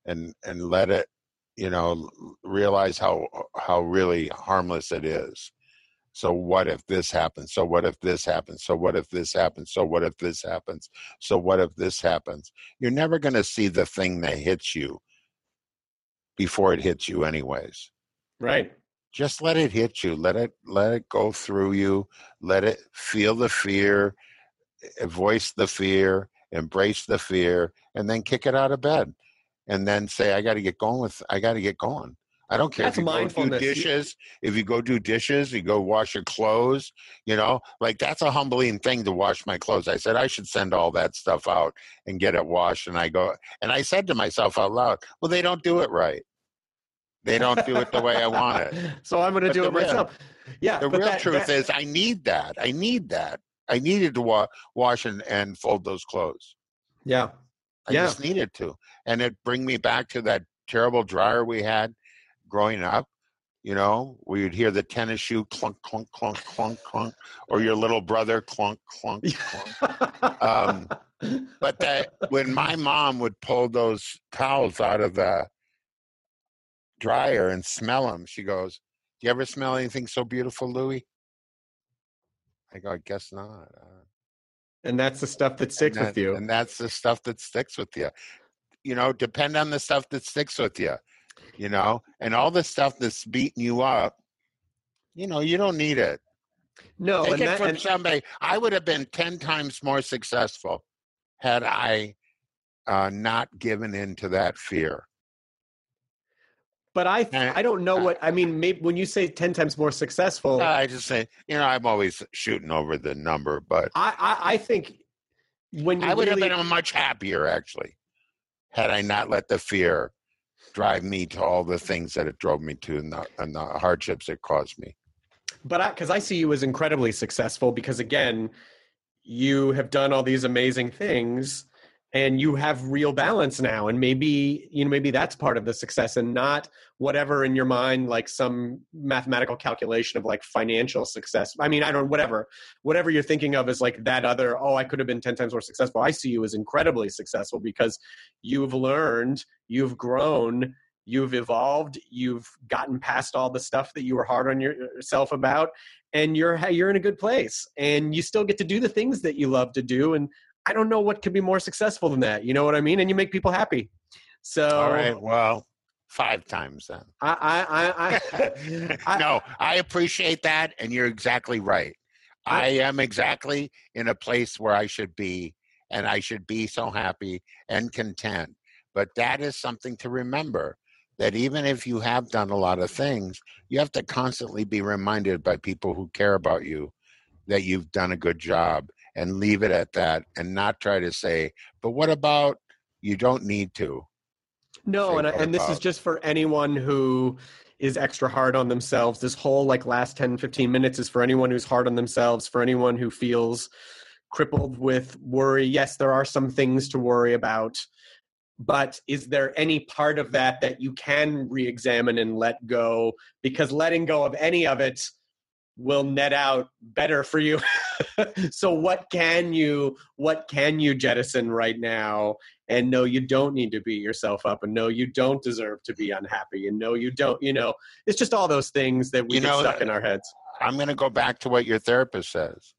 and and let it, you know, realize how how really harmless it is. So what if this happens? So what if this happens? So what if this happens? So what if this happens? So what if this happens? You're never going to see the thing that hits you before it hits you anyways. Right. Just let it hit you. Let it let it go through you. Let it feel the fear, voice the fear, embrace the fear, and then kick it out of bed. And then say, I got to get going with. I got to get going. I don't care That's if you go do. Dishes. If you go do dishes, you go wash your clothes. You know, like that's a humbling thing to wash my clothes. I said I should send all that stuff out and get it washed. And I go, and I said to myself out loud, "Well, they don't do it right. They don't do it the way I want it." *laughs* So I'm going to do it real- myself. Yeah. The real that- truth that- is, I need that. I need that. I needed to wa- wash and, and fold those clothes. yeah. I Yeah. just needed to, and it bring me back to that terrible dryer we had growing up. You know, we would hear the tennis shoe clunk, clunk, clunk, clunk, clunk, or your little brother clunk, clunk, clunk. Um, but that when my mom would pull those towels out of the dryer and smell them, she goes, "Do you ever smell anything so beautiful, Louie?" I go, "I guess not." Uh, and that's the stuff that sticks and with you. and that's the stuff that sticks with you. You know, depend on the stuff that sticks with you. You know, and all the stuff that's beating you up. You know, you don't need it. no, Take and it that, from somebody. I would have been ten times more successful had I uh, not given in to that fear. But I I don't know uh, what I mean. Maybe when you say ten times more successful, I just say, you know, I'm always shooting over the number, but I, I I think when you I would really, have been much happier actually had I not let the fear drive me to all the things that it drove me to and the, and the hardships it caused me. but I because I see you as incredibly successful because again, you have done all these amazing things and you have real balance now and maybe you know maybe that's part of the success and not whatever in your mind like some mathematical calculation of like financial success i mean i don't know, whatever whatever you're thinking of is like that other oh i could have been 10 times more successful i see you as incredibly successful because you've learned you've grown you've evolved, you've gotten past all the stuff that you were hard on yourself about, and you're you're in a good place, and you still get to do the things that you love to do. And I don't know what could be more successful than that. You know what I mean? And you make people happy. So all right, well, five times then. I I I, I *laughs* no, I appreciate that, and you're exactly right. I am exactly in a place where I should be, and I should be so happy and content. But that is something to remember that even if you have done a lot of things, you have to constantly be reminded by people who care about you that you've done a good job and leave it at that and not try to say, but what about you don't need to. No, and, and this is just for anyone who is extra hard on themselves. This whole like last 10, 15 minutes is for anyone who's hard on themselves, for anyone who feels crippled with worry. Yes, there are some things to worry about, but is there any part of that that you can re examine and let go? Because letting go of any of it will net out better for you. *laughs* so what can you what can you jettison right now and no you don't need to beat yourself up and no you don't deserve to be unhappy and no you don't you know it's just all those things that we You get know, stuck in our heads I'm going to go back to what your therapist says.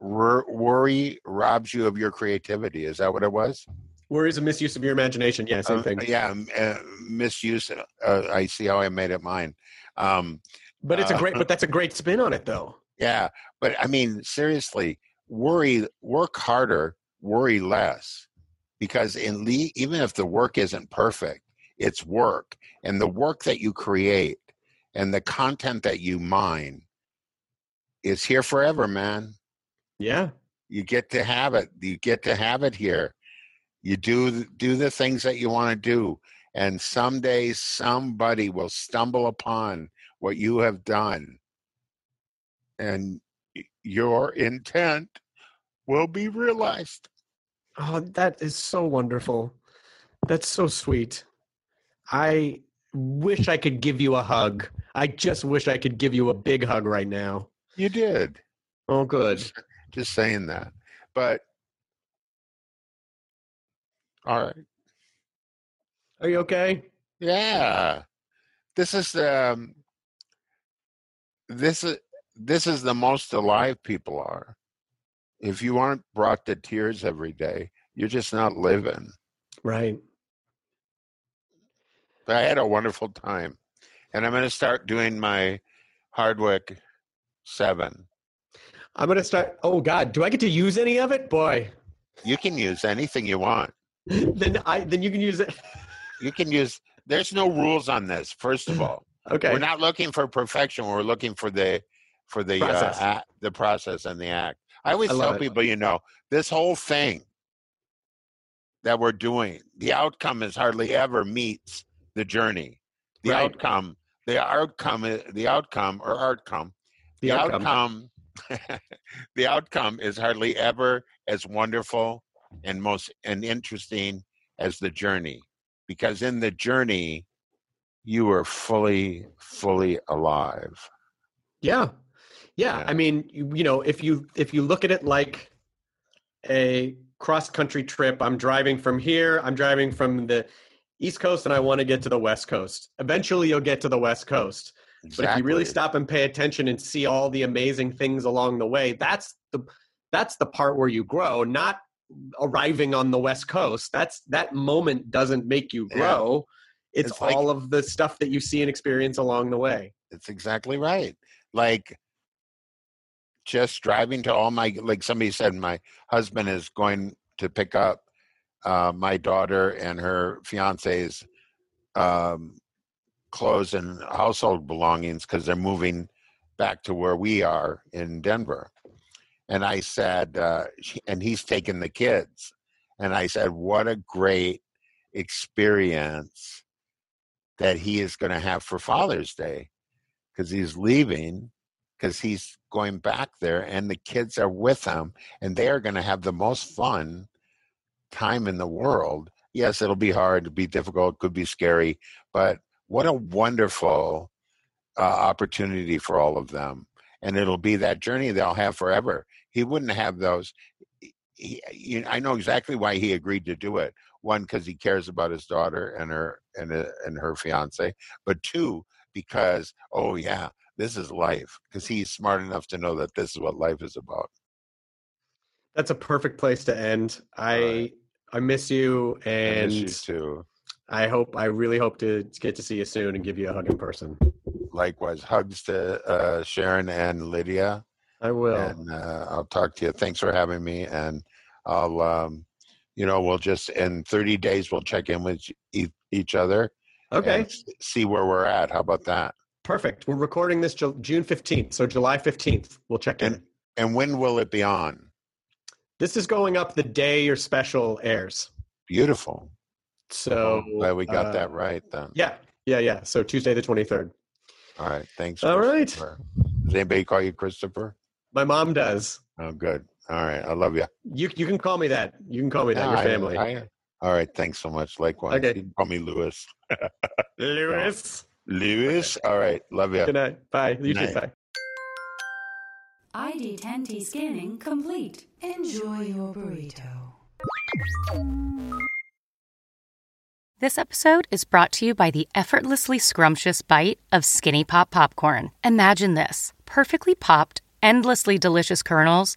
Wor- Worry robs you of your creativity. Is that what it was? worry is a misuse of your imagination yeah same Uh, thing yeah, uh, misuse. Uh, I see how I made it mine. Um, but it's a uh, great but that's a great spin on it though Yeah, but I mean, seriously, worry, work harder, worry less, because in Lee, even if the work isn't perfect, it's work, and the work that you create and the content that you mine is here forever, man. yeah You get to have it. You get to have it here. You do do the things that you want to do, and someday somebody will stumble upon what you have done and your intent will be realized. oh that is so wonderful that's so sweet i wish i could give you a hug i just wish i could give you a big hug right now You did. oh good Just saying that. But all right. are you okay Yeah. This is um this is this is the most alive people are. If you aren't brought to tears every day, you're just not living. right But I had a wonderful time. And I'm going to start doing my Hardwick 7. I'm gonna start. Oh God, do I get to use any of it? Boy, You can use anything you want. *laughs* then I then you can use it. You can use there's no rules on this first of *laughs* all. Okay, We're not looking for perfection. We're looking for the for the Process. uh, act, the process and the act. I always I tell it. people, you know, this whole thing that we're doing, the outcome is hardly ever meets the journey. The Right. outcome, the outcome, the outcome or outcome, The the outcome. outcome, *laughs* the outcome is hardly ever as wonderful and most and interesting as the journey, because in the journey, you are fully, fully alive. yeah, yeah. Yeah. I mean, you, you know, if you if you look at it like a cross country trip, I'm driving from here. I'm driving from the East Coast, and I want to get to the West Coast. Eventually, you'll get to the West Coast. But if you really stop and pay attention and see all the amazing things along the way, that's the that's the part where you grow, not arriving on the West Coast. That's that moment doesn't make you Yeah. It's, It's like- all of the stuff that you see and experience along the way. It's exactly right. Like just driving to all my like somebody said my husband is going to pick up uh, my daughter and her fiance's um, clothes and household belongings because they're moving back to where we are in Denver. And I said, uh, and he's taking the kids. And I said, what a great experience that he is going to have for Father's Day because he's leaving because he's going back there and the kids are with him and they are going to have the most fun time in the world. Yes, it'll be hard, it'll be difficult, could be scary, but what a wonderful uh, opportunity for all of them. And it'll be that journey they'll have forever. He wouldn't have those. He, he, I know exactly why he agreed to do it. One because he cares about his daughter and her and uh, and her fiance, but two because oh yeah, this is life because he's smart enough to know that this is what life is about. That's a perfect place to end. I I miss you and I miss you too. I hope I really hope to get to see you soon and give you a hug in person. Likewise, hugs to uh, Sharon and Lydia. I will. And uh, I'll talk to you. Thanks for having me. And I'll, um, you know, we'll just in 30 days we'll check in with each other. Okay. see where we're at. How about that? Perfect. We're recording this June 15th, so July 15th. We'll check in. And and when will it be on? This is going up the day your special airs. Beautiful. So Glad we got uh, that right then. Yeah, yeah, yeah. So Tuesday the 23rd. All right. Thanks. All right. Does anybody call you Christopher? My mom does. Oh, good. All right. I love you. You you can call me that. You can call me that. Your I- family. I- all right. Thanks so much. Likewise. Okay. You can call me Lewis. *laughs* Lewis. Lewis. All right. Love you. Good night. Bye. You too. Night. Bye. ID10T scanning complete. Enjoy your burrito. This episode is brought to you by the effortlessly scrumptious bite of Skinny Pop Popcorn. Imagine this perfectly popped, endlessly delicious kernels,